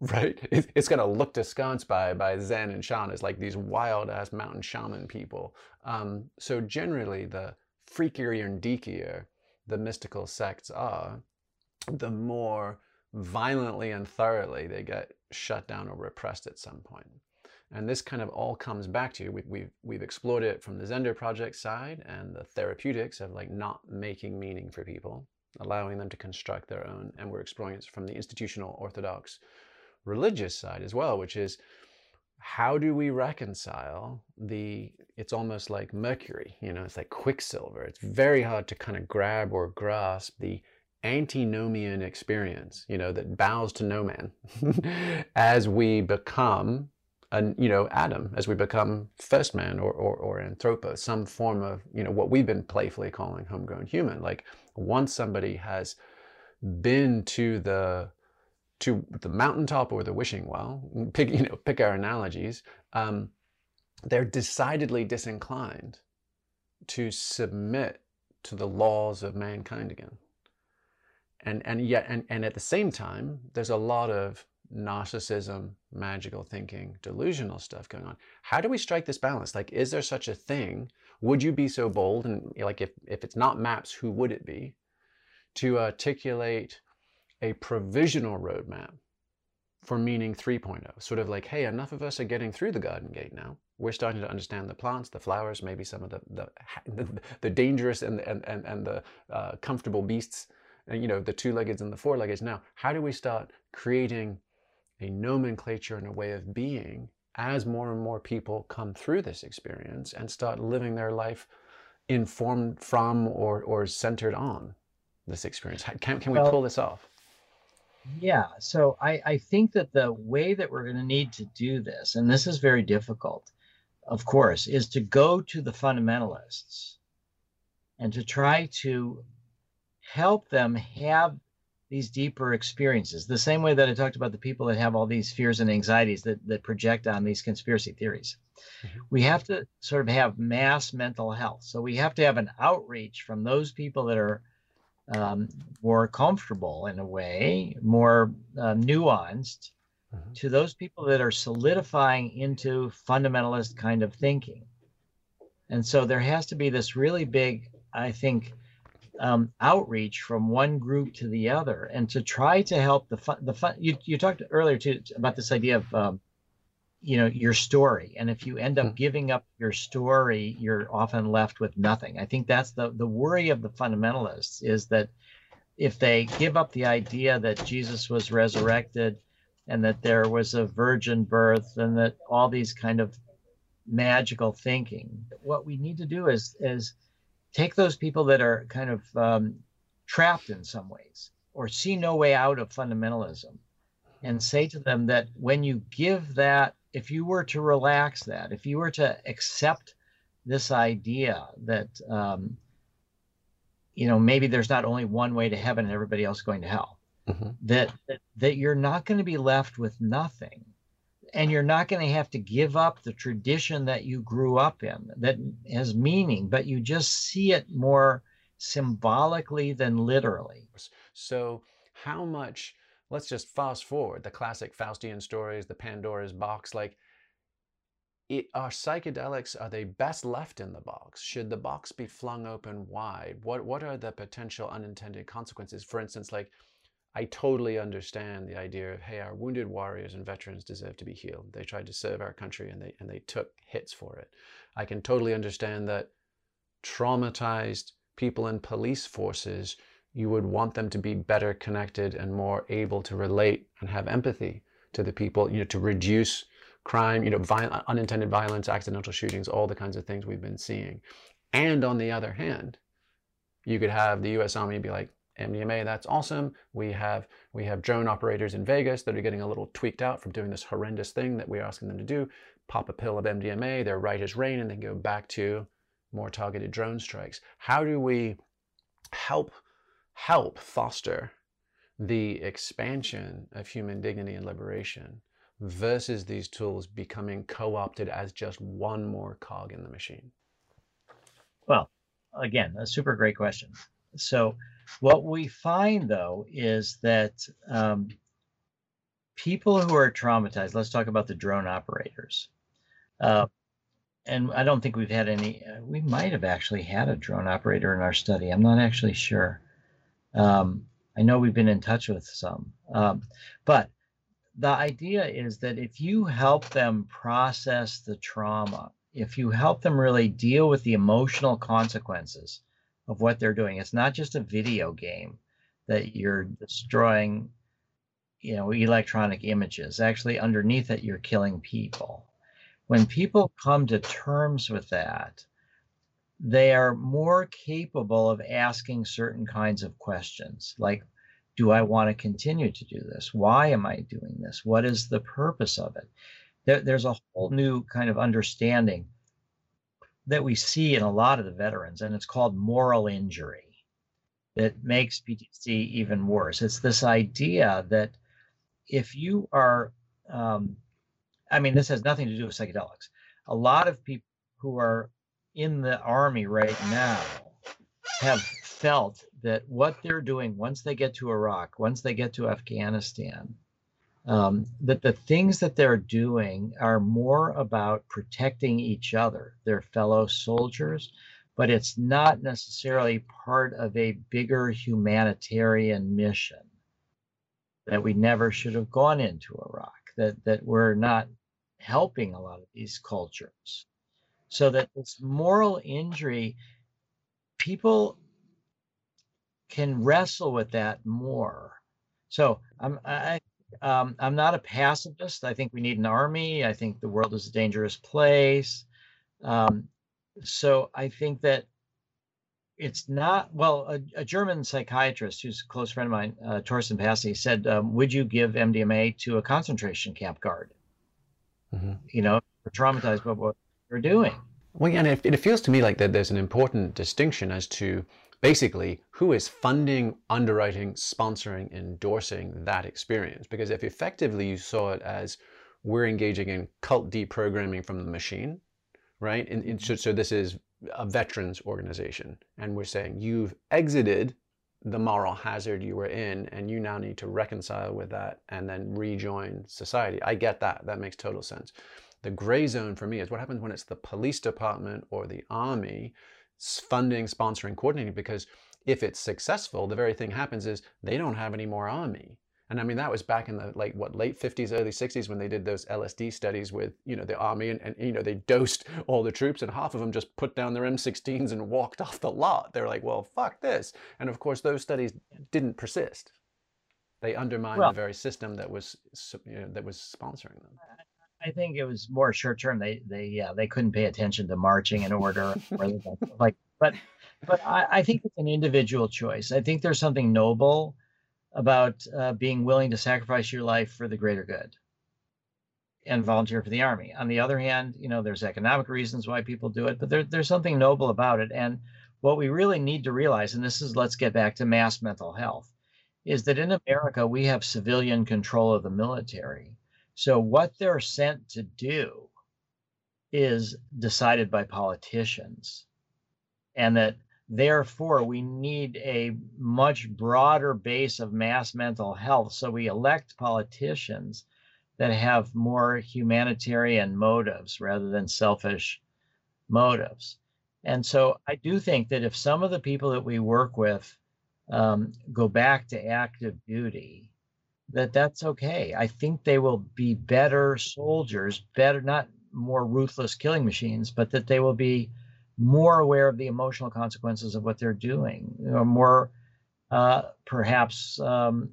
right? It's going to look askance by, by Zen and Chan as like these wild ass mountain shaman people. Um, so generally, the freakier and deakier the mystical sects are, the more violently and thoroughly they get shut down or repressed at some point. And this kind of all comes back to we, we've we've explored it from the Zendo project side and the therapeutics of like not making meaning for people, allowing them to construct their own, and we're exploring it from the institutional orthodox religious side as well, which is how do we reconcile the it's almost like mercury you know it's like quicksilver. It's very hard to kind of grab or grasp the antinomian experience you know that bows to no man as we become an you know adam as we become first man or, or or anthropo some form of you know what we've been playfully calling homegrown human. Like once somebody has been to the to the mountaintop or the wishing well pick you know pick our analogies um, they're decidedly disinclined to submit to the laws of mankind again. And and yet and, and at the same time there's a lot of narcissism magical thinking delusional stuff going on. How do we strike this balance? Like is there such a thing? Would you be so bold and like if, if it's not MAPS who would it be? To articulate a provisional roadmap for meaning 3.0 sort of like hey enough of us are getting through the garden gate now. We're starting to understand the plants the flowers maybe some of the the, the, dangerous and, and, and, and the uh, comfortable beasts you know, the two-leggeds and the four-leggeds. Now, how do we start creating a nomenclature and a way of being as more and more people come through this experience and start living their life informed from or, or centered on this experience? Can, can we well, pull this off? Yeah, so I, I think that the way that we're going to need to do this, and this is very difficult, of course, is to go to the fundamentalists and to try to help them have these deeper experiences the same way that i talked about the people that have all these fears and anxieties that, that project on these conspiracy theories mm-hmm. we have to sort of have mass mental health so we have to have an outreach from those people that are um, more comfortable in a way more uh, nuanced mm-hmm. to those people that are solidifying into fundamentalist kind of thinking and so there has to be this really big i think um, outreach from one group to the other and to try to help the fun the fun you, you talked earlier too about this idea of um, you know your story and if you end up hmm. giving up your story you're often left with nothing i think that's the the worry of the fundamentalists is that if they give up the idea that jesus was resurrected and that there was a virgin birth and that all these kind of magical thinking what we need to do is is take those people that are kind of um, trapped in some ways or see no way out of fundamentalism and say to them that when you give that, if you were to relax that, if you were to accept this idea that, um, you know, maybe there's not only one way to heaven and everybody else going to hell, mm-hmm. that, that, that you're not going to be left with nothing and you're not going to have to give up the tradition that you grew up in that has meaning, but you just see it more symbolically than literally. So, how much, let's just fast forward the classic Faustian stories, the Pandora's box, like, it, are psychedelics are they best left in the box? Should the box be flung open wide? What what are the potential unintended consequences? For instance like I totally understand the idea of, hey, our wounded warriors and veterans deserve to be healed. They tried to serve our country and they, and they took hits for it. I can totally understand that traumatized people in police forces, you would want them to be better connected and more able to relate and have empathy to the people, you know, to reduce crime, you know, violent, unintended violence, accidental shootings, all the kinds of things we've been seeing. And on the other hand, you could have the US Army be like, MDMA, that's awesome. We have we have drone operators in Vegas that are getting a little tweaked out from doing this horrendous thing that we're asking them to do. Pop a pill of MDMA, they're right as rain, and then go back to more targeted drone strikes. How do we help help foster the expansion of human dignity and liberation versus these tools becoming co opted as just one more cog in the machine? Well, again, a super great question. So, what we find though is that um, people who are traumatized, let's talk about the drone operators. Uh, and I don't think we've had any, uh, we might have actually had a drone operator in our study. I'm not actually sure. Um, I know we've been in touch with some. Um, but the idea is that if you help them process the trauma, if you help them really deal with the emotional consequences of what they're doing, it's not just a video game that you're destroying, you know, electronic images. Actually, underneath it, you're killing people. When people come to terms with that, they are more capable of asking certain kinds of questions like do I want to continue to do this? Why am I doing this? What is the purpose of it? There, there's a whole new kind of understanding that we see in a lot of the veterans, and it's called moral injury that makes PTSD even worse. It's this idea that if you are, um, I mean, this has nothing to do with psychedelics. A lot of people who are in the army right now have felt that what they're doing once they get to Iraq, once they get to Afghanistan, um, that the things that they're doing are more about protecting each other, their fellow soldiers, but it's not necessarily part of a bigger humanitarian mission. That we never should have gone into Iraq, that, that we're not helping a lot of these cultures. So that this moral injury, people can wrestle with that more. So I'm I um, I'm not a pacifist. I think we need an army. I think the world is a dangerous place. Um, so I think that it's not well. A, a, German psychiatrist who's a close friend of mine, uh, Torsten Passie, said, um, "Would you give MDMA to a concentration camp guard? Mm-hmm. You know, traumatized by what they're doing." Well, yeah, and it, it feels to me like that there's an important distinction as to basically who is funding, underwriting, sponsoring, endorsing that experience. Because if effectively you saw it as we're engaging in cult deprogramming from the machine, right? And, and so, mm-hmm. so this is a veterans organization, and we're saying you've exited the moral hazard you were in, and you now need to reconcile with that and then rejoin society. I get that. That makes total sense. The gray zone for me is what happens when it's the police department or the army funding, sponsoring, coordinating, because if it's successful, the very thing happens is they don't have any more army. And I mean, that was back in the like what late 50s, early 60s when they did those LSD studies with, you know, the army and, and you know, they dosed all the troops and half of them just put down their M16s and walked off the lot. They're like, well, fuck this. And of course, those studies didn't persist. They undermined well, the very system that was, you know, that was sponsoring them. I think it was more short term. They they yeah they couldn't pay attention to marching in order like but but I, I, think it's an individual choice. I think there's something noble about uh, being willing to sacrifice your life for the greater good and volunteer for the army. On the other hand, you know there's economic reasons why people do it, but there, there's something noble about it. And what we really need to realize, and this is let's get back to mass mental health, is that in America we have civilian control of the military so what they're sent to do is decided by politicians. And that therefore we need a much broader base of mass mental health. So we elect politicians that have more humanitarian motives rather than selfish motives. And so I do think that if some of the people that we work with um, go back to active duty, that that's okay. I think they will be better soldiers, better, not more ruthless killing machines, but that they will be more aware of the emotional consequences of what they're doing, you know, more uh, perhaps, um,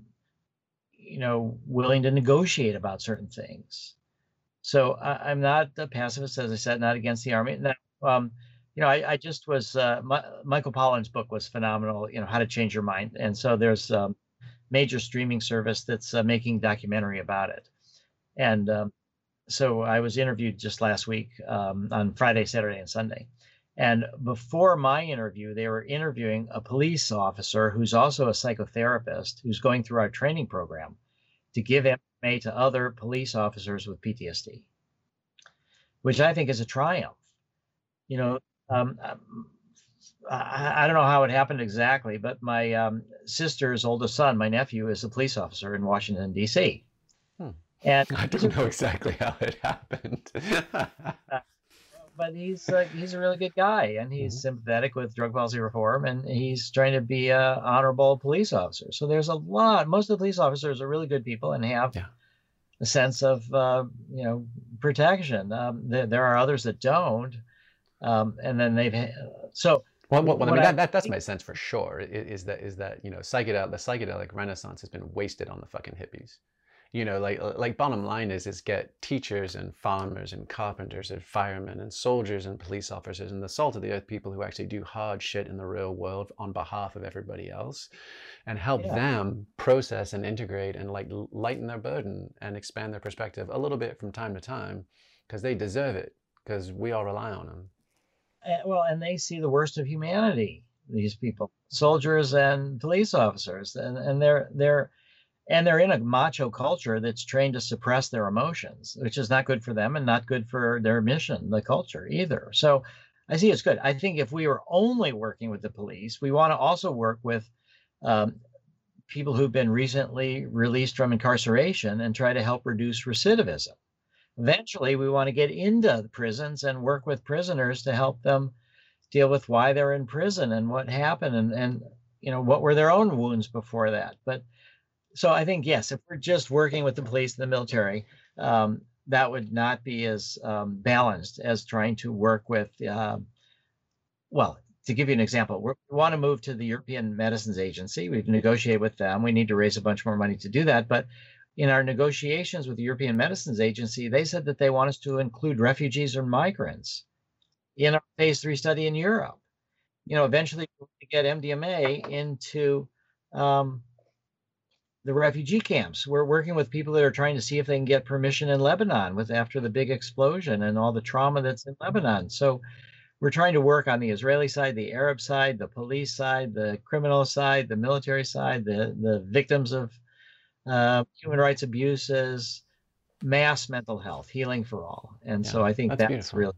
you know, willing to negotiate about certain things. So I, am not a pacifist, as I said, not against the army. Now, um, you know, I, I just was uh, my, Michael Pollan's book was phenomenal. You know, How to Change Your Mind, and so there's um, major streaming service that's uh, making documentary about it. And um, so I was interviewed just last week um, on Friday, Saturday, and Sunday. And before my interview, they were interviewing a police officer who's also a psychotherapist who's going through our training program to give MDMA to other police officers with PTSD, which I think is a triumph. You know, um I, I, don't know how it happened exactly, but my um, sister's oldest son, my nephew, is a police officer in Washington D.C. Hmm. And I don't know exactly how it happened. but he's uh, he's a really good guy, and he's mm-hmm. sympathetic with drug policy reform, and he's trying to be a honorable police officer. So there's a lot. Most of the police officers are really good people and have yeah. a sense of uh, you know protection. Um, there, there, are others that don't, um, and then they've so well, well, well I mean, that, that, that's my sense for sure. Is that is that you know, psychedelic the psychedelic renaissance has been wasted on the fucking hippies. You know, like uh, like bottom line is is get teachers and farmers and carpenters and firemen and soldiers and police officers and the salt of the earth people who actually do hard shit in the real world on behalf of everybody else, and help yeah. them process and integrate and like lighten their burden and expand their perspective a little bit from time to time, because they deserve it because we all rely on them well, and they see the worst of humanity. These people, soldiers and police officers, and and they're they're and they're in a macho culture that's trained to suppress their emotions, which is not good for them and not good for their mission, the culture either. So I see it's good. I think if we were only working with the police, we want to also work with um, people who've been recently released from incarceration and try to help reduce recidivism eventually we want to get into the prisons and work with prisoners to help them deal with why they're in prison and what happened and and you know what were their own wounds before that. But so i think yes if we're just working with the police and the military um, that would not be as um, balanced as trying to work with uh, well to give you an example we want to move to the european medicines agency. We've negotiated with them. We need to raise a bunch more money to do that. But in our negotiations with the European Medicines Agency, they said that they want us to include refugees or migrants in our phase three study in Europe. You know, eventually we get MDMA into um, the refugee camps. We're working with people that are trying to see if they can get permission in Lebanon with after the big explosion and all the trauma that's in Lebanon. So we're trying to work on the Israeli side, the Arab side, the police side, the criminal side, the military side, the the victims of uh, human rights abuses, mass mental health, healing for all. And yeah, so I think that's, that's really.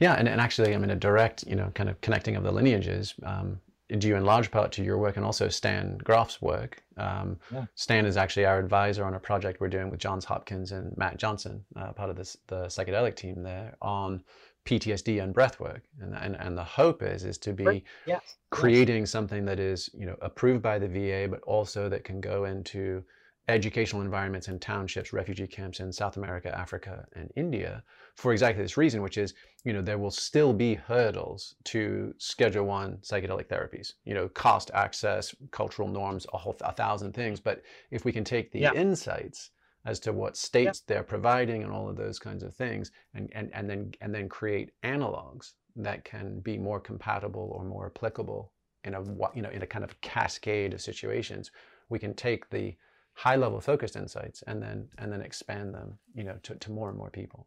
Yeah, and, and actually, I mean, a direct, you know, kind of connecting of the lineages, um, due in large part to your work and also Stan Grof's work. Um, yeah. Stan is actually our advisor on a project we're doing with Johns Hopkins and Matt Johnson, uh, part of this, the psychedelic team there, on PTSD and breath work. And, and, and the hope is, is to be yes. creating yes. something that is, you know, approved by the VA, but also that can go into educational environments and townships, refugee camps in South America, Africa, and India for exactly this reason, which is, you know, there will still be hurdles to Schedule One psychedelic therapies. You know, cost, access, cultural norms, a whole a thousand things. But if we can take the yeah. insights as to what states they're providing and all of those kinds of things and, and, and then and then create analogs that can be more compatible or more applicable in a you know in a kind of cascade of situations we can take the high level focused insights and then and then expand them you know to, to more and more people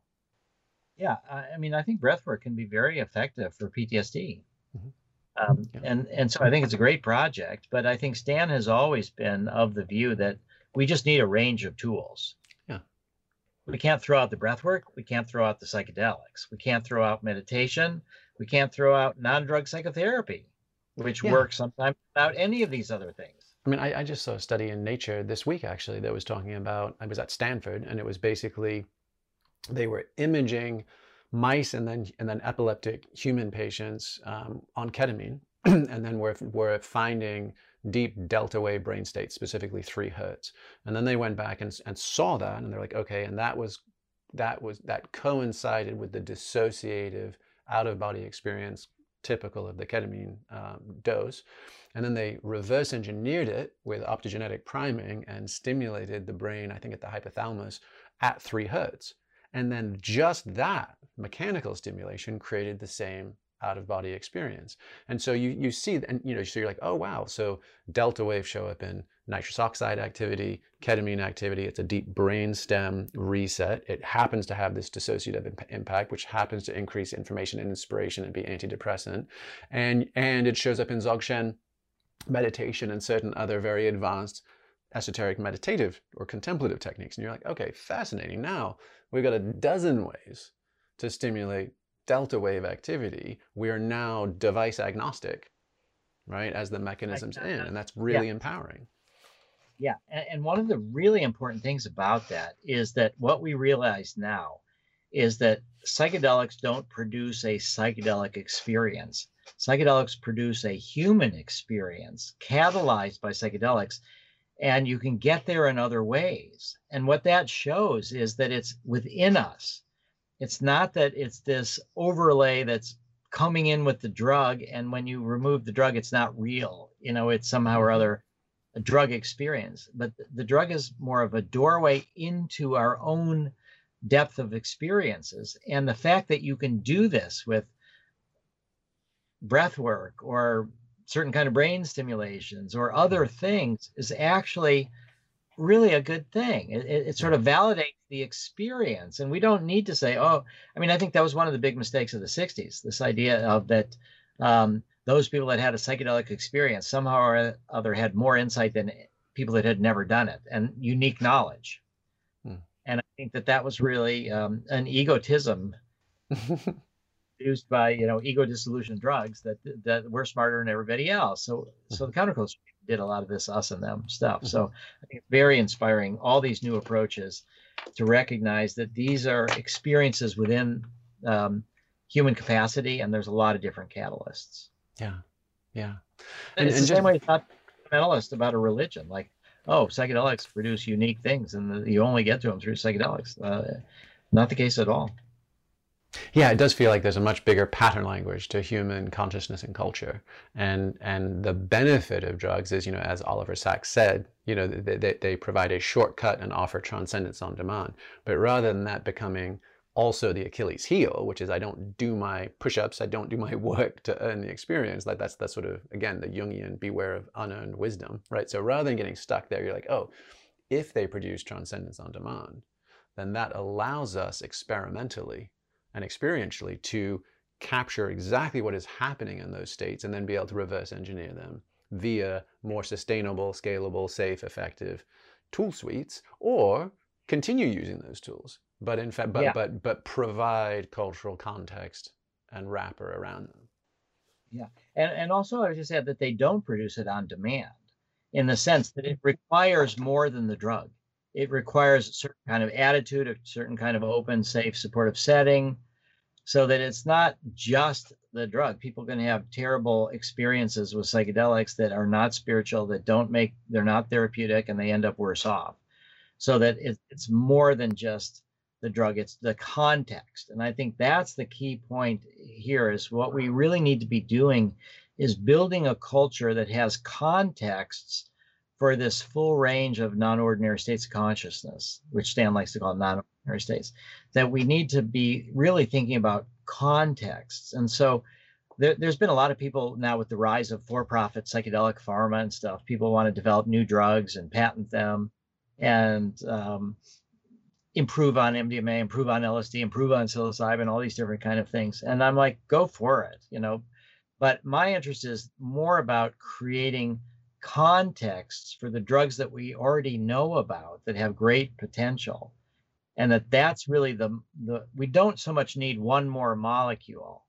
yeah i mean i think breathwork can be very effective for ptsd mm-hmm. um, yeah. and and so i think it's a great project but i think stan has always been of the view that we just need a range of tools. Yeah. We can't throw out the breath work. We can't throw out the psychedelics. We can't throw out meditation. We can't throw out non drug psychotherapy, which yeah. works sometimes without any of these other things. I mean, I, I just saw a study in Nature this week actually that was talking about, I was at Stanford, and it was basically they were imaging mice and then and then epileptic human patients um, on ketamine, and then we're, we're finding deep delta wave brain state, specifically three hertz. And then they went back and, and saw that, and they're like, okay, and that was that was that coincided with the dissociative out of body experience typical of the ketamine um, dose. And then they reverse engineered it with optogenetic priming and stimulated the brain, I think at the hypothalamus, at three hertz. And then just that mechanical stimulation created the same out of body experience. And so you, you see, and you know, so you're like, oh wow, so delta waves show up in nitrous oxide activity, ketamine activity. It's a deep brain stem reset. It happens to have this dissociative imp- impact, which happens to increase information and inspiration and be antidepressant. And, and it shows up in Dzogchen meditation and certain other very advanced esoteric meditative or contemplative techniques. And you're like, okay, fascinating. Now we've got a dozen ways to stimulate delta wave activity. We are now device agnostic, right, as the mechanisms in. And that's really yeah. empowering. Yeah. And one of the really important things about that is that what we realize now is that psychedelics don't produce a psychedelic experience. Psychedelics produce a human experience catalyzed by psychedelics, and you can get there in other ways. And what that shows is that it's within us. It's not that it's this overlay that's coming in with the drug, and when you remove the drug, it's not real. You know, it's somehow or other a drug experience. But the drug is more of a doorway into our own depth of experiences. And the fact that you can do this with breath work or certain kind of brain stimulations or other things is actually really a good thing. It, it, it, sort of validates the experience. And we don't need to say, oh, I mean, I think that was one of the big mistakes of the 60s this idea of that um, those people that had a psychedelic experience somehow or other had more insight than people that had never done it and unique knowledge. Hmm. And I think that that was really um, an egotism produced by you know ego dissolution drugs that that we're smarter than everybody else. So so the mm-hmm. counterculture did a lot of this us and them stuff. So mm-hmm. I think it's very inspiring. All these new approaches to recognize that these are experiences within um, human capacity, and there's a lot of different catalysts. Yeah, yeah. And, and it's and the just... same way it's not fundamentalist about a religion. Like, oh, psychedelics produce unique things, and you only get to them through psychedelics. Uh, not the case at all. Yeah, it does feel like there's a much bigger pattern language to human consciousness and culture. And and the benefit of drugs is, you know, as Oliver Sacks said, you know, they, they, they provide a shortcut and offer transcendence on demand. But rather than that becoming also the Achilles heel, which is I don't do my push-ups, I don't do my work to earn the experience. Like that's that's sort of again the Jungian beware of unearned wisdom, right? So rather than getting stuck there, you're like, oh, if they produce transcendence on demand, then that allows us experimentally and experientially to capture exactly what is happening in those states and then be able to reverse engineer them via more sustainable, scalable, safe, effective tool suites or continue using those tools but in fact but yeah. but but provide cultural context and wrapper around them. Yeah. And and also i would just add that they don't produce it on demand in the sense that it requires more than the drug it requires a certain kind of attitude, a certain kind of open, safe, supportive setting, so that it's not just the drug. People can have terrible experiences with psychedelics that are not spiritual, that don't make, they're not therapeutic, and they end up worse off. So that it, it's more than just the drug, it's the context. And I think that's the key point here is what we really need to be doing is building a culture that has contexts for this full range of non-ordinary states of consciousness, which Stan likes to call non-ordinary states, that we need to be really thinking about contexts. And so there, has been a lot of people now with the rise of for-profit psychedelic pharma and stuff. People want to develop new drugs and patent them, and um, improve on MDMA, improve on LSD, improve on psilocybin, all these different kind of things. And I'm like, go for it, you know. But my interest is more about creating contexts for the drugs that we already know about that have great potential. And that that's really the the we don't so much need one more molecule.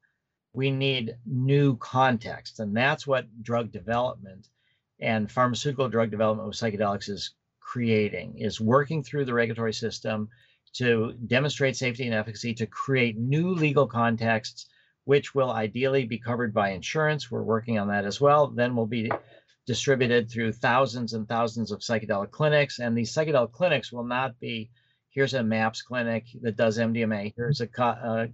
We need new context and that's what drug development and pharmaceutical drug development with psychedelics is creating is working through the regulatory system to demonstrate safety and efficacy to create new legal contexts which will ideally be covered by insurance. We're working on that as well. Then we'll be distributed through thousands and thousands of psychedelic clinics. And these psychedelic clinics will not be here's a MAPS clinic that does MDMA, here's a, a,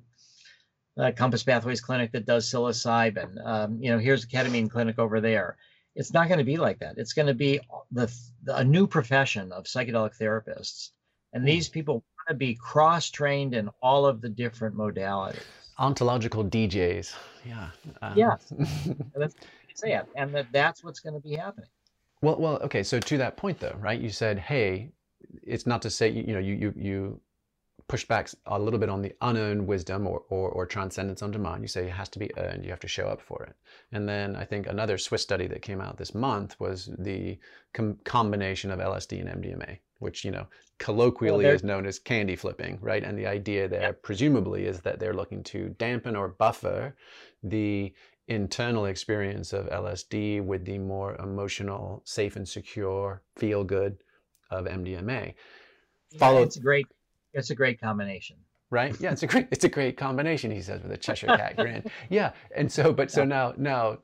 a Compass Pathways clinic that does psilocybin, um, you know, here's a ketamine clinic over there. It's not going to be like that. It's going to be the, a new profession of psychedelic therapists. And these hmm. people want to be cross trained in all of the different modalities. Ontological DJs. Yeah. Um. Yeah. it, and that that's what's going to be happening. Well, well, okay. So to that point, though, right? You said, hey, it's not to say you know you you you pushed back a little bit on the unearned wisdom or, or, or, transcendence on demand. You say it has to be earned, you have to show up for it. And then I think another Swiss study that came out this month was the com- combination of LSD and MDMA, which, you know, colloquially well, is known as candy flipping, right? And the idea there, yeah. presumably, is that they're looking to dampen or buffer the internal experience of LSD with the more emotional, safe and secure, feel good of MDMA. Follow. Yeah, it's great it's a great combination. Right? Yeah, it's a great it's a great combination, he says with a Cheshire cat grin. Yeah. And so but so now now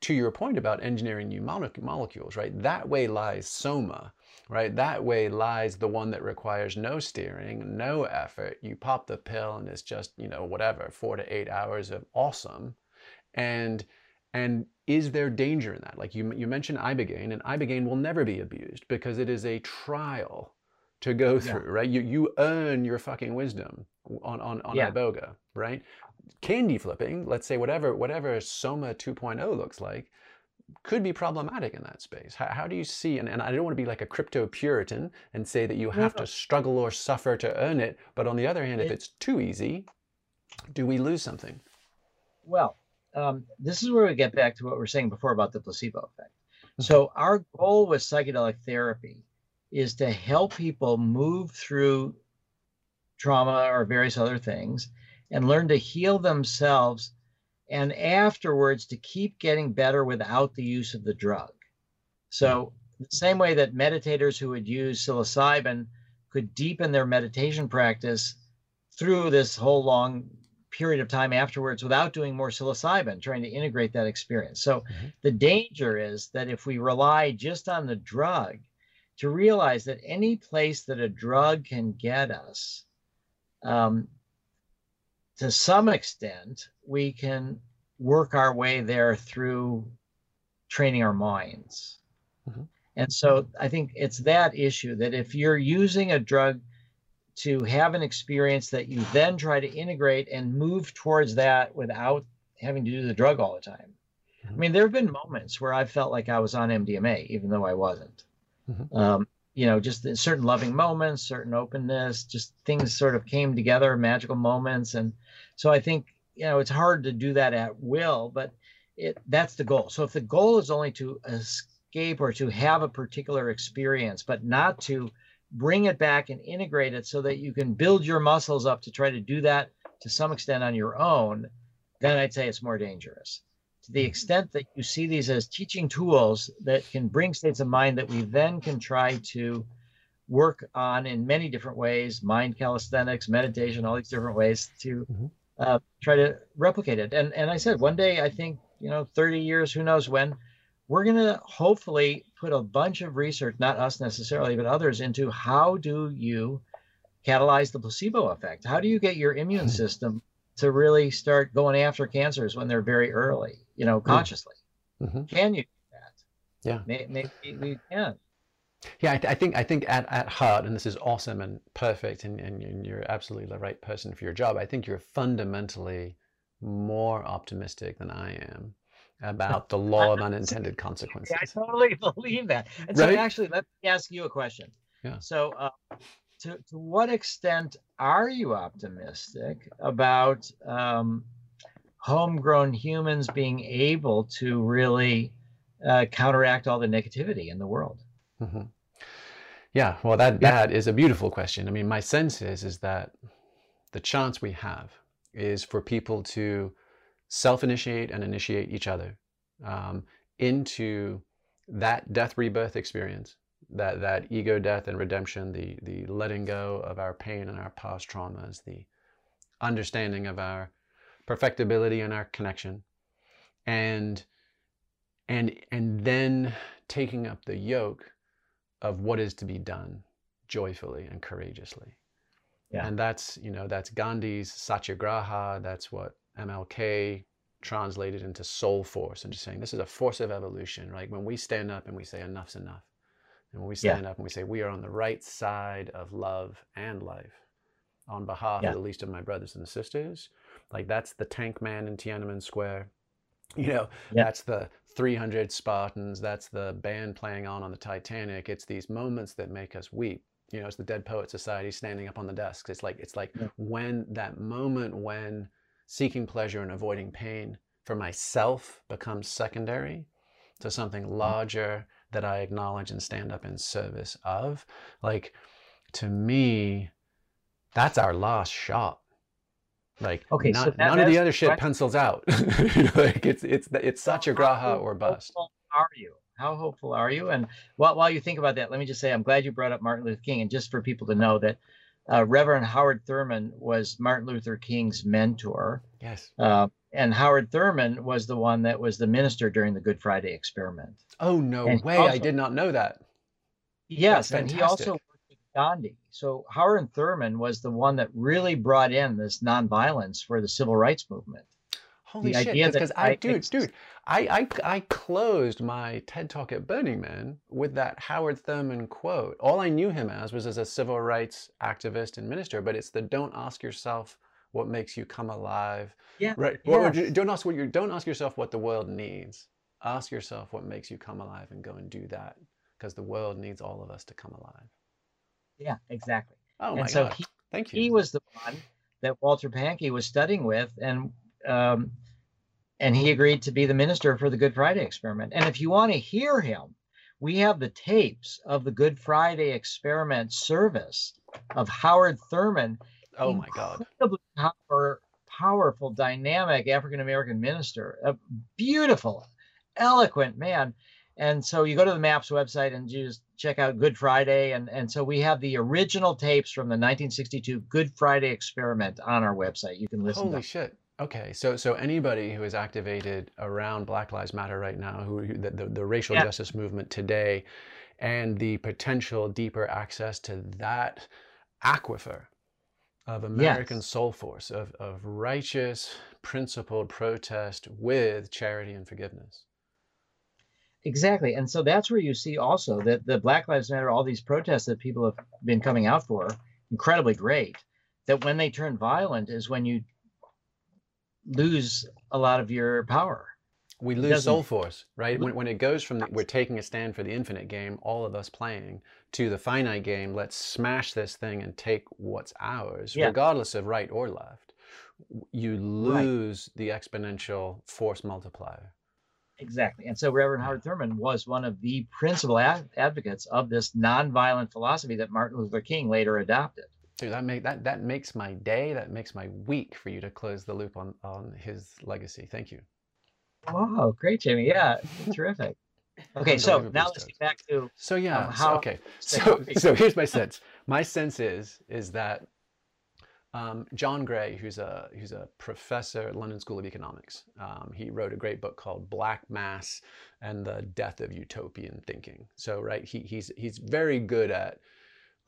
to your point about engineering new molecules, right? That way lies soma, right? That way lies the one that requires no steering, no effort. You pop the pill and it's just, you know, whatever, four to eight hours of awesome. And and is there danger in that? Like you, you mentioned ibogaine, and ibogaine will never be abused because it is a trial to go through, yeah. right? You you earn your fucking wisdom on on on yeah. iboga, right? Candy flipping, let's say whatever whatever Soma 2.0 looks like, could be problematic in that space. How, how do you see? And, and I don't want to be like a crypto Puritan and say that you have to struggle or suffer to earn it. But on the other hand, if it's too easy, do we lose something? Well, um, this is where we get back to what we are saying before about the placebo effect. Mm-hmm. So our goal with psychedelic therapy is to help people move through trauma or various other things and learn to heal themselves and afterwards to keep getting better without the use of the drug. So, the same way that meditators who would use psilocybin could deepen their meditation practice through this whole long period of time afterwards without doing more psilocybin, trying to integrate that experience. So, mm-hmm. the danger is that if we rely just on the drug, to realize that any place that a drug can get us, um, to some extent, we can work our way there through training our minds. Mm-hmm. And so I think it's that issue that if you're using a drug to have an experience that you then try to integrate and move towards that without having to do the drug all the time. Mm-hmm. I mean, there have been moments where I felt like I was on MDMA, even though I wasn't. Mm-hmm. Um, you know, just certain loving moments, certain openness, just things sort of came together, magical moments. And so I think, you know, it's hard to do that at will, but it that's the goal. So if the goal is only to escape or to have a particular experience, but not to bring it back and integrate it so that you can build your muscles up to try to do that to some extent on your own, then I'd say it's more dangerous. To the extent that you see these as teaching tools that can bring states of mind that we then can try to work on in many different ways mind calisthenics meditation all these different ways to mm-hmm. uh, try to replicate it. And and i said one day i think you know 30 years who knows when we're going to hopefully put a bunch of research not us necessarily but others into how do you catalyze the placebo effect how do you get your immune system to really start going after cancers when they're very early, you know, hmm. consciously. Mm-hmm. Can you do that? Yeah. Maybe, we can. Yeah, I, th- I, think I think at, at heart, and this is awesome and perfect, and, and, and you're absolutely the right person for your job. I think you're fundamentally more optimistic than I am about the law of unintended consequences. I totally believe that. And so, right? actually, let me ask you a question. Yeah. So, uh, to, to what extent are you optimistic about um, homegrown humans being able to really uh, counteract all the negativity in the world? Mm-hmm. Yeah, well, that that is a beautiful question. I mean, my sense is is that the chance we have is for people to self-initiate and initiate each other um, into that death rebirth experience that that ego death and redemption, the the letting go of our pain and our past traumas, the understanding of our perfectibility and our connection, and and and then taking up the yoke of what is to be done joyfully and courageously. Yeah. And that's, you know, that's Gandhi's Satyagraha, that's what MLK translated into soul force and just saying this is a force of evolution, right? When we stand up and we say enough's enough, and when we stand yeah. up and we say, we are on the right side of love and life on behalf yeah. of the least of my brothers and sisters, like that's the tank man in Tiananmen Square. You know, yeah. that's the 300 Spartans, that's the band playing on on the Titanic. It's these moments that make us weep. You know, it's the Dead Poet Society standing up on the desks. It's like it's like Yeah. when that moment when seeking pleasure and avoiding pain for myself becomes secondary to something mm-hmm. larger that I acknowledge and stand up in service of. Like to me, that's our last shot. Like Okay, so none, that- none of the other shit pencils out. Like it's it's it's Satyagraha or bust. How hopeful Are you? How hopeful are you? And while, while you think about that, let me just say I'm glad you brought up Martin Luther King. And just for people to know that uh, Reverend Howard Thurman was Martin Luther King's mentor. Yes. Uh, and Howard Thurman was the one that was the minister during the Good Friday experiment. Oh no And way! I did not know that. Yes, and he also worked with Gandhi. So Howard Thurman was the one that really brought in this nonviolence for the civil rights movement. Holy The shit! Because I, I dude, ex- dude, I, I, I closed my TED talk at Burning Man with that Howard Thurman quote. All I knew him as was as a civil rights activist and minister. But it's the don't ask yourself what makes you come alive. Yeah, Right. Or- or don't ask what you don't ask yourself what the world needs. Ask yourself what makes you come alive and go and do that. Because the world needs all of us to come alive. Yeah, exactly. Oh my and so god! he, Thank you. he was the one that Walter Pahnke was studying with, and um, and he agreed to be the minister for the Good Friday experiment. And if you want to hear him, we have the tapes of the Good Friday experiment service of Howard Thurman. oh my god! incredibly power, powerful, dynamic African American minister, a beautiful, eloquent man. And so you go to the MAPS website and you just check out Good Friday. And, and so we have the original tapes from the 1962 Good Friday experiment on our website. You can listen Holy to shit. Okay, so so anybody who is activated around Black Lives Matter right now, who, the, the, the racial Yeah. justice movement today, and the potential deeper access to that aquifer of American Yes. soul force, of, of righteous, principled protest with charity and forgiveness. Exactly. And so that's where you see also that the Black Lives Matter, all these protests that people have been coming out for, incredibly great. That when they turn violent is when you lose a lot of your power. we lose soul force right when, when it goes from the, we're taking a stand for the infinite game all of us playing to the finite game let's smash this thing and take what's ours Yeah. regardless of right or left you Right. lose the exponential force multiplier Exactly. And so Reverend Howard Thurman was one of the principal ad- advocates of this nonviolent philosophy that Martin Luther King later adopted. Dude, that make that that makes my day that makes my week for you to close the loop on on his legacy thank you Oh, great, Jamie. Yeah, terrific. Okay, so now let's get back to So yeah, Um, so- okay. So so here's my sense. My sense is is that um, John Gray, who's a who's a professor at London School of Economics, um, he wrote a great book called Black Mass and the Death of Utopian Thinking. So right, he, he's he's very good at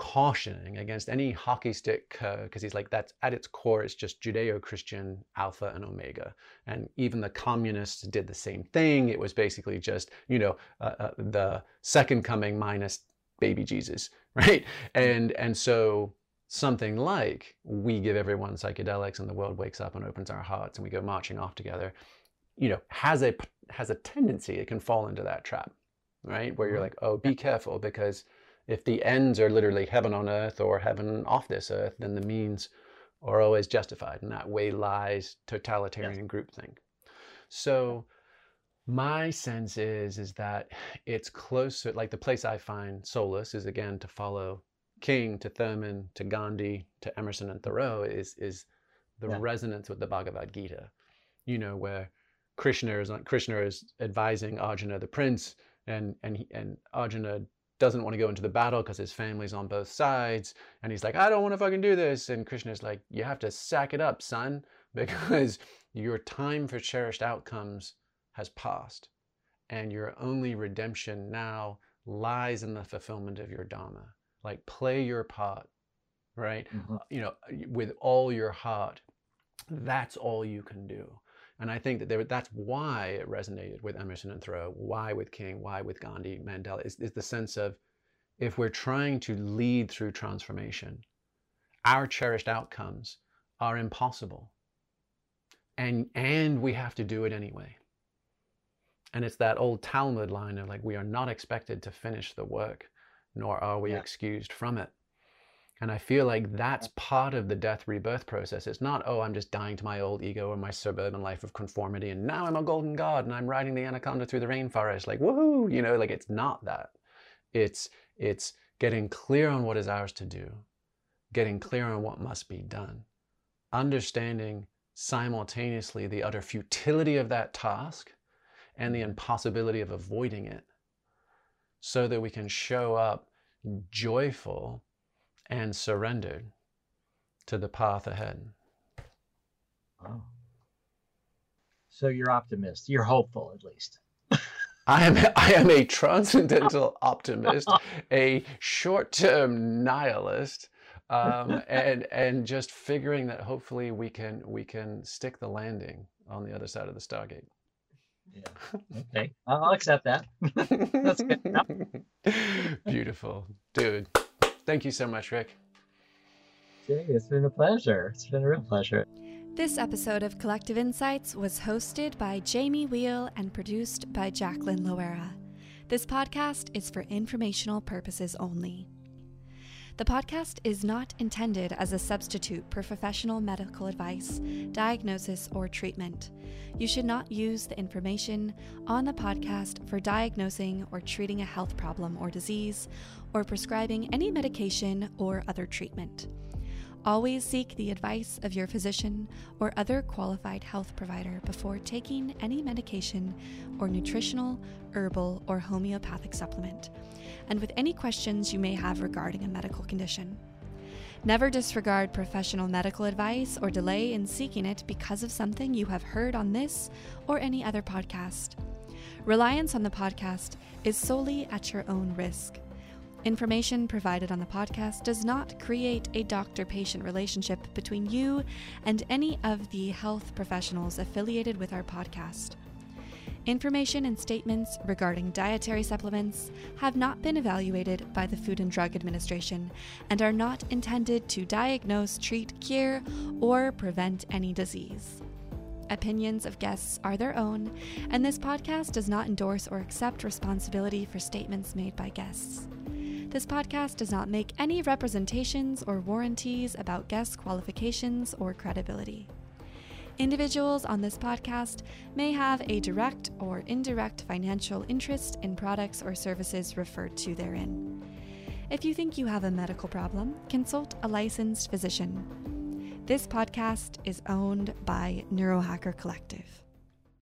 cautioning against any hockey stick because he's like that's at its core it's just judeo-christian alpha and omega. And even the communists did the same thing. It was basically just you know uh, uh, the second coming minus baby jesus right? And and so something like we give everyone psychedelics and the world wakes up and opens our hearts and we go marching off together you know has a has a tendency it can fall into that trap right? Where you're Mhm. like oh be careful because if the ends are literally heaven on earth or heaven off this earth then the means are always justified and that way lies totalitarian groupthink. So my sense is is that it's closer like the place i find solace is again to follow king to thurman to gandhi to emerson and thoreau is is the Yeah. resonance with the bhagavad gita. You know where krishna is krishna is advising arjuna the prince and and and arjuna doesn't want to go into the battle because his family's on both sides and he's like i don't want to fucking do this and krishna's like you have to sack it up son because your time for cherished outcomes has passed and your only redemption now lies in the fulfillment of your dharma. Like play your part right? Mhm. you know with all your heart that's all you can do and i think that there, that's why it resonated with emerson and thoreau why with king why with gandhi mandela is, is the sense of if we're trying to lead through transformation our cherished outcomes are impossible. And and we have to do it anyway. And it's that old talmud line of like we are not expected to finish the work nor are we Yeah. excused from it And I feel like that's part of the death rebirth process. It's not, oh, I'm just dying to my old ego or my suburban life of conformity, and now I'm a golden god and I'm riding the anaconda through the rainforest, like woohoo, you know, like it's not that. It's it's getting clear on what is ours to do, getting clear on what must be done, understanding simultaneously the utter futility of that task and the mm-hmm. impossibility of avoiding it, so that we can show up joyful and surrendered to the path ahead. Oh. So you're optimist. You're hopeful, at least. I am I am a transcendental optimist, a short-term nihilist, um, and and just figuring that hopefully we can we can stick the landing on the other side of the Stargate. Yeah. Okay. I'll accept that. That's good. Beautiful, dude. Thank you so much, Rick. Jay, it's been a pleasure. It's been a real pleasure. This episode of Collective Insights was hosted by Jamie Wheal and produced by Jacqueline Loera. This podcast is for informational purposes only. The podcast is not intended as a substitute for professional medical advice, diagnosis, or treatment. You should not use the information on the podcast for diagnosing or treating a health problem or disease, or prescribing any medication or other treatment. Always seek the advice of your physician or other qualified health provider before taking any medication or nutritional, herbal, or homeopathic supplement, and with any questions you may have regarding a medical condition. Never disregard professional medical advice or delay in seeking it because of something you have heard on this or any other podcast. Reliance on the podcast is solely at your own risk. Information provided on the podcast does not create a doctor patient relationship between you and any of the health professionals affiliated with our podcast. Information and statements regarding dietary supplements have not been evaluated by the Food and Drug Administration and are not intended to diagnose, treat, cure, or prevent any disease. Opinions of guests are their own, and this podcast does not endorse or accept responsibility for statements made by guests. This podcast does not make any representations or warranties about guest qualifications or credibility. Individuals on this podcast may have a direct or indirect financial interest in products or services referred to therein. If you think you have a medical problem, consult a licensed physician. This podcast is owned by Neurohacker Collective.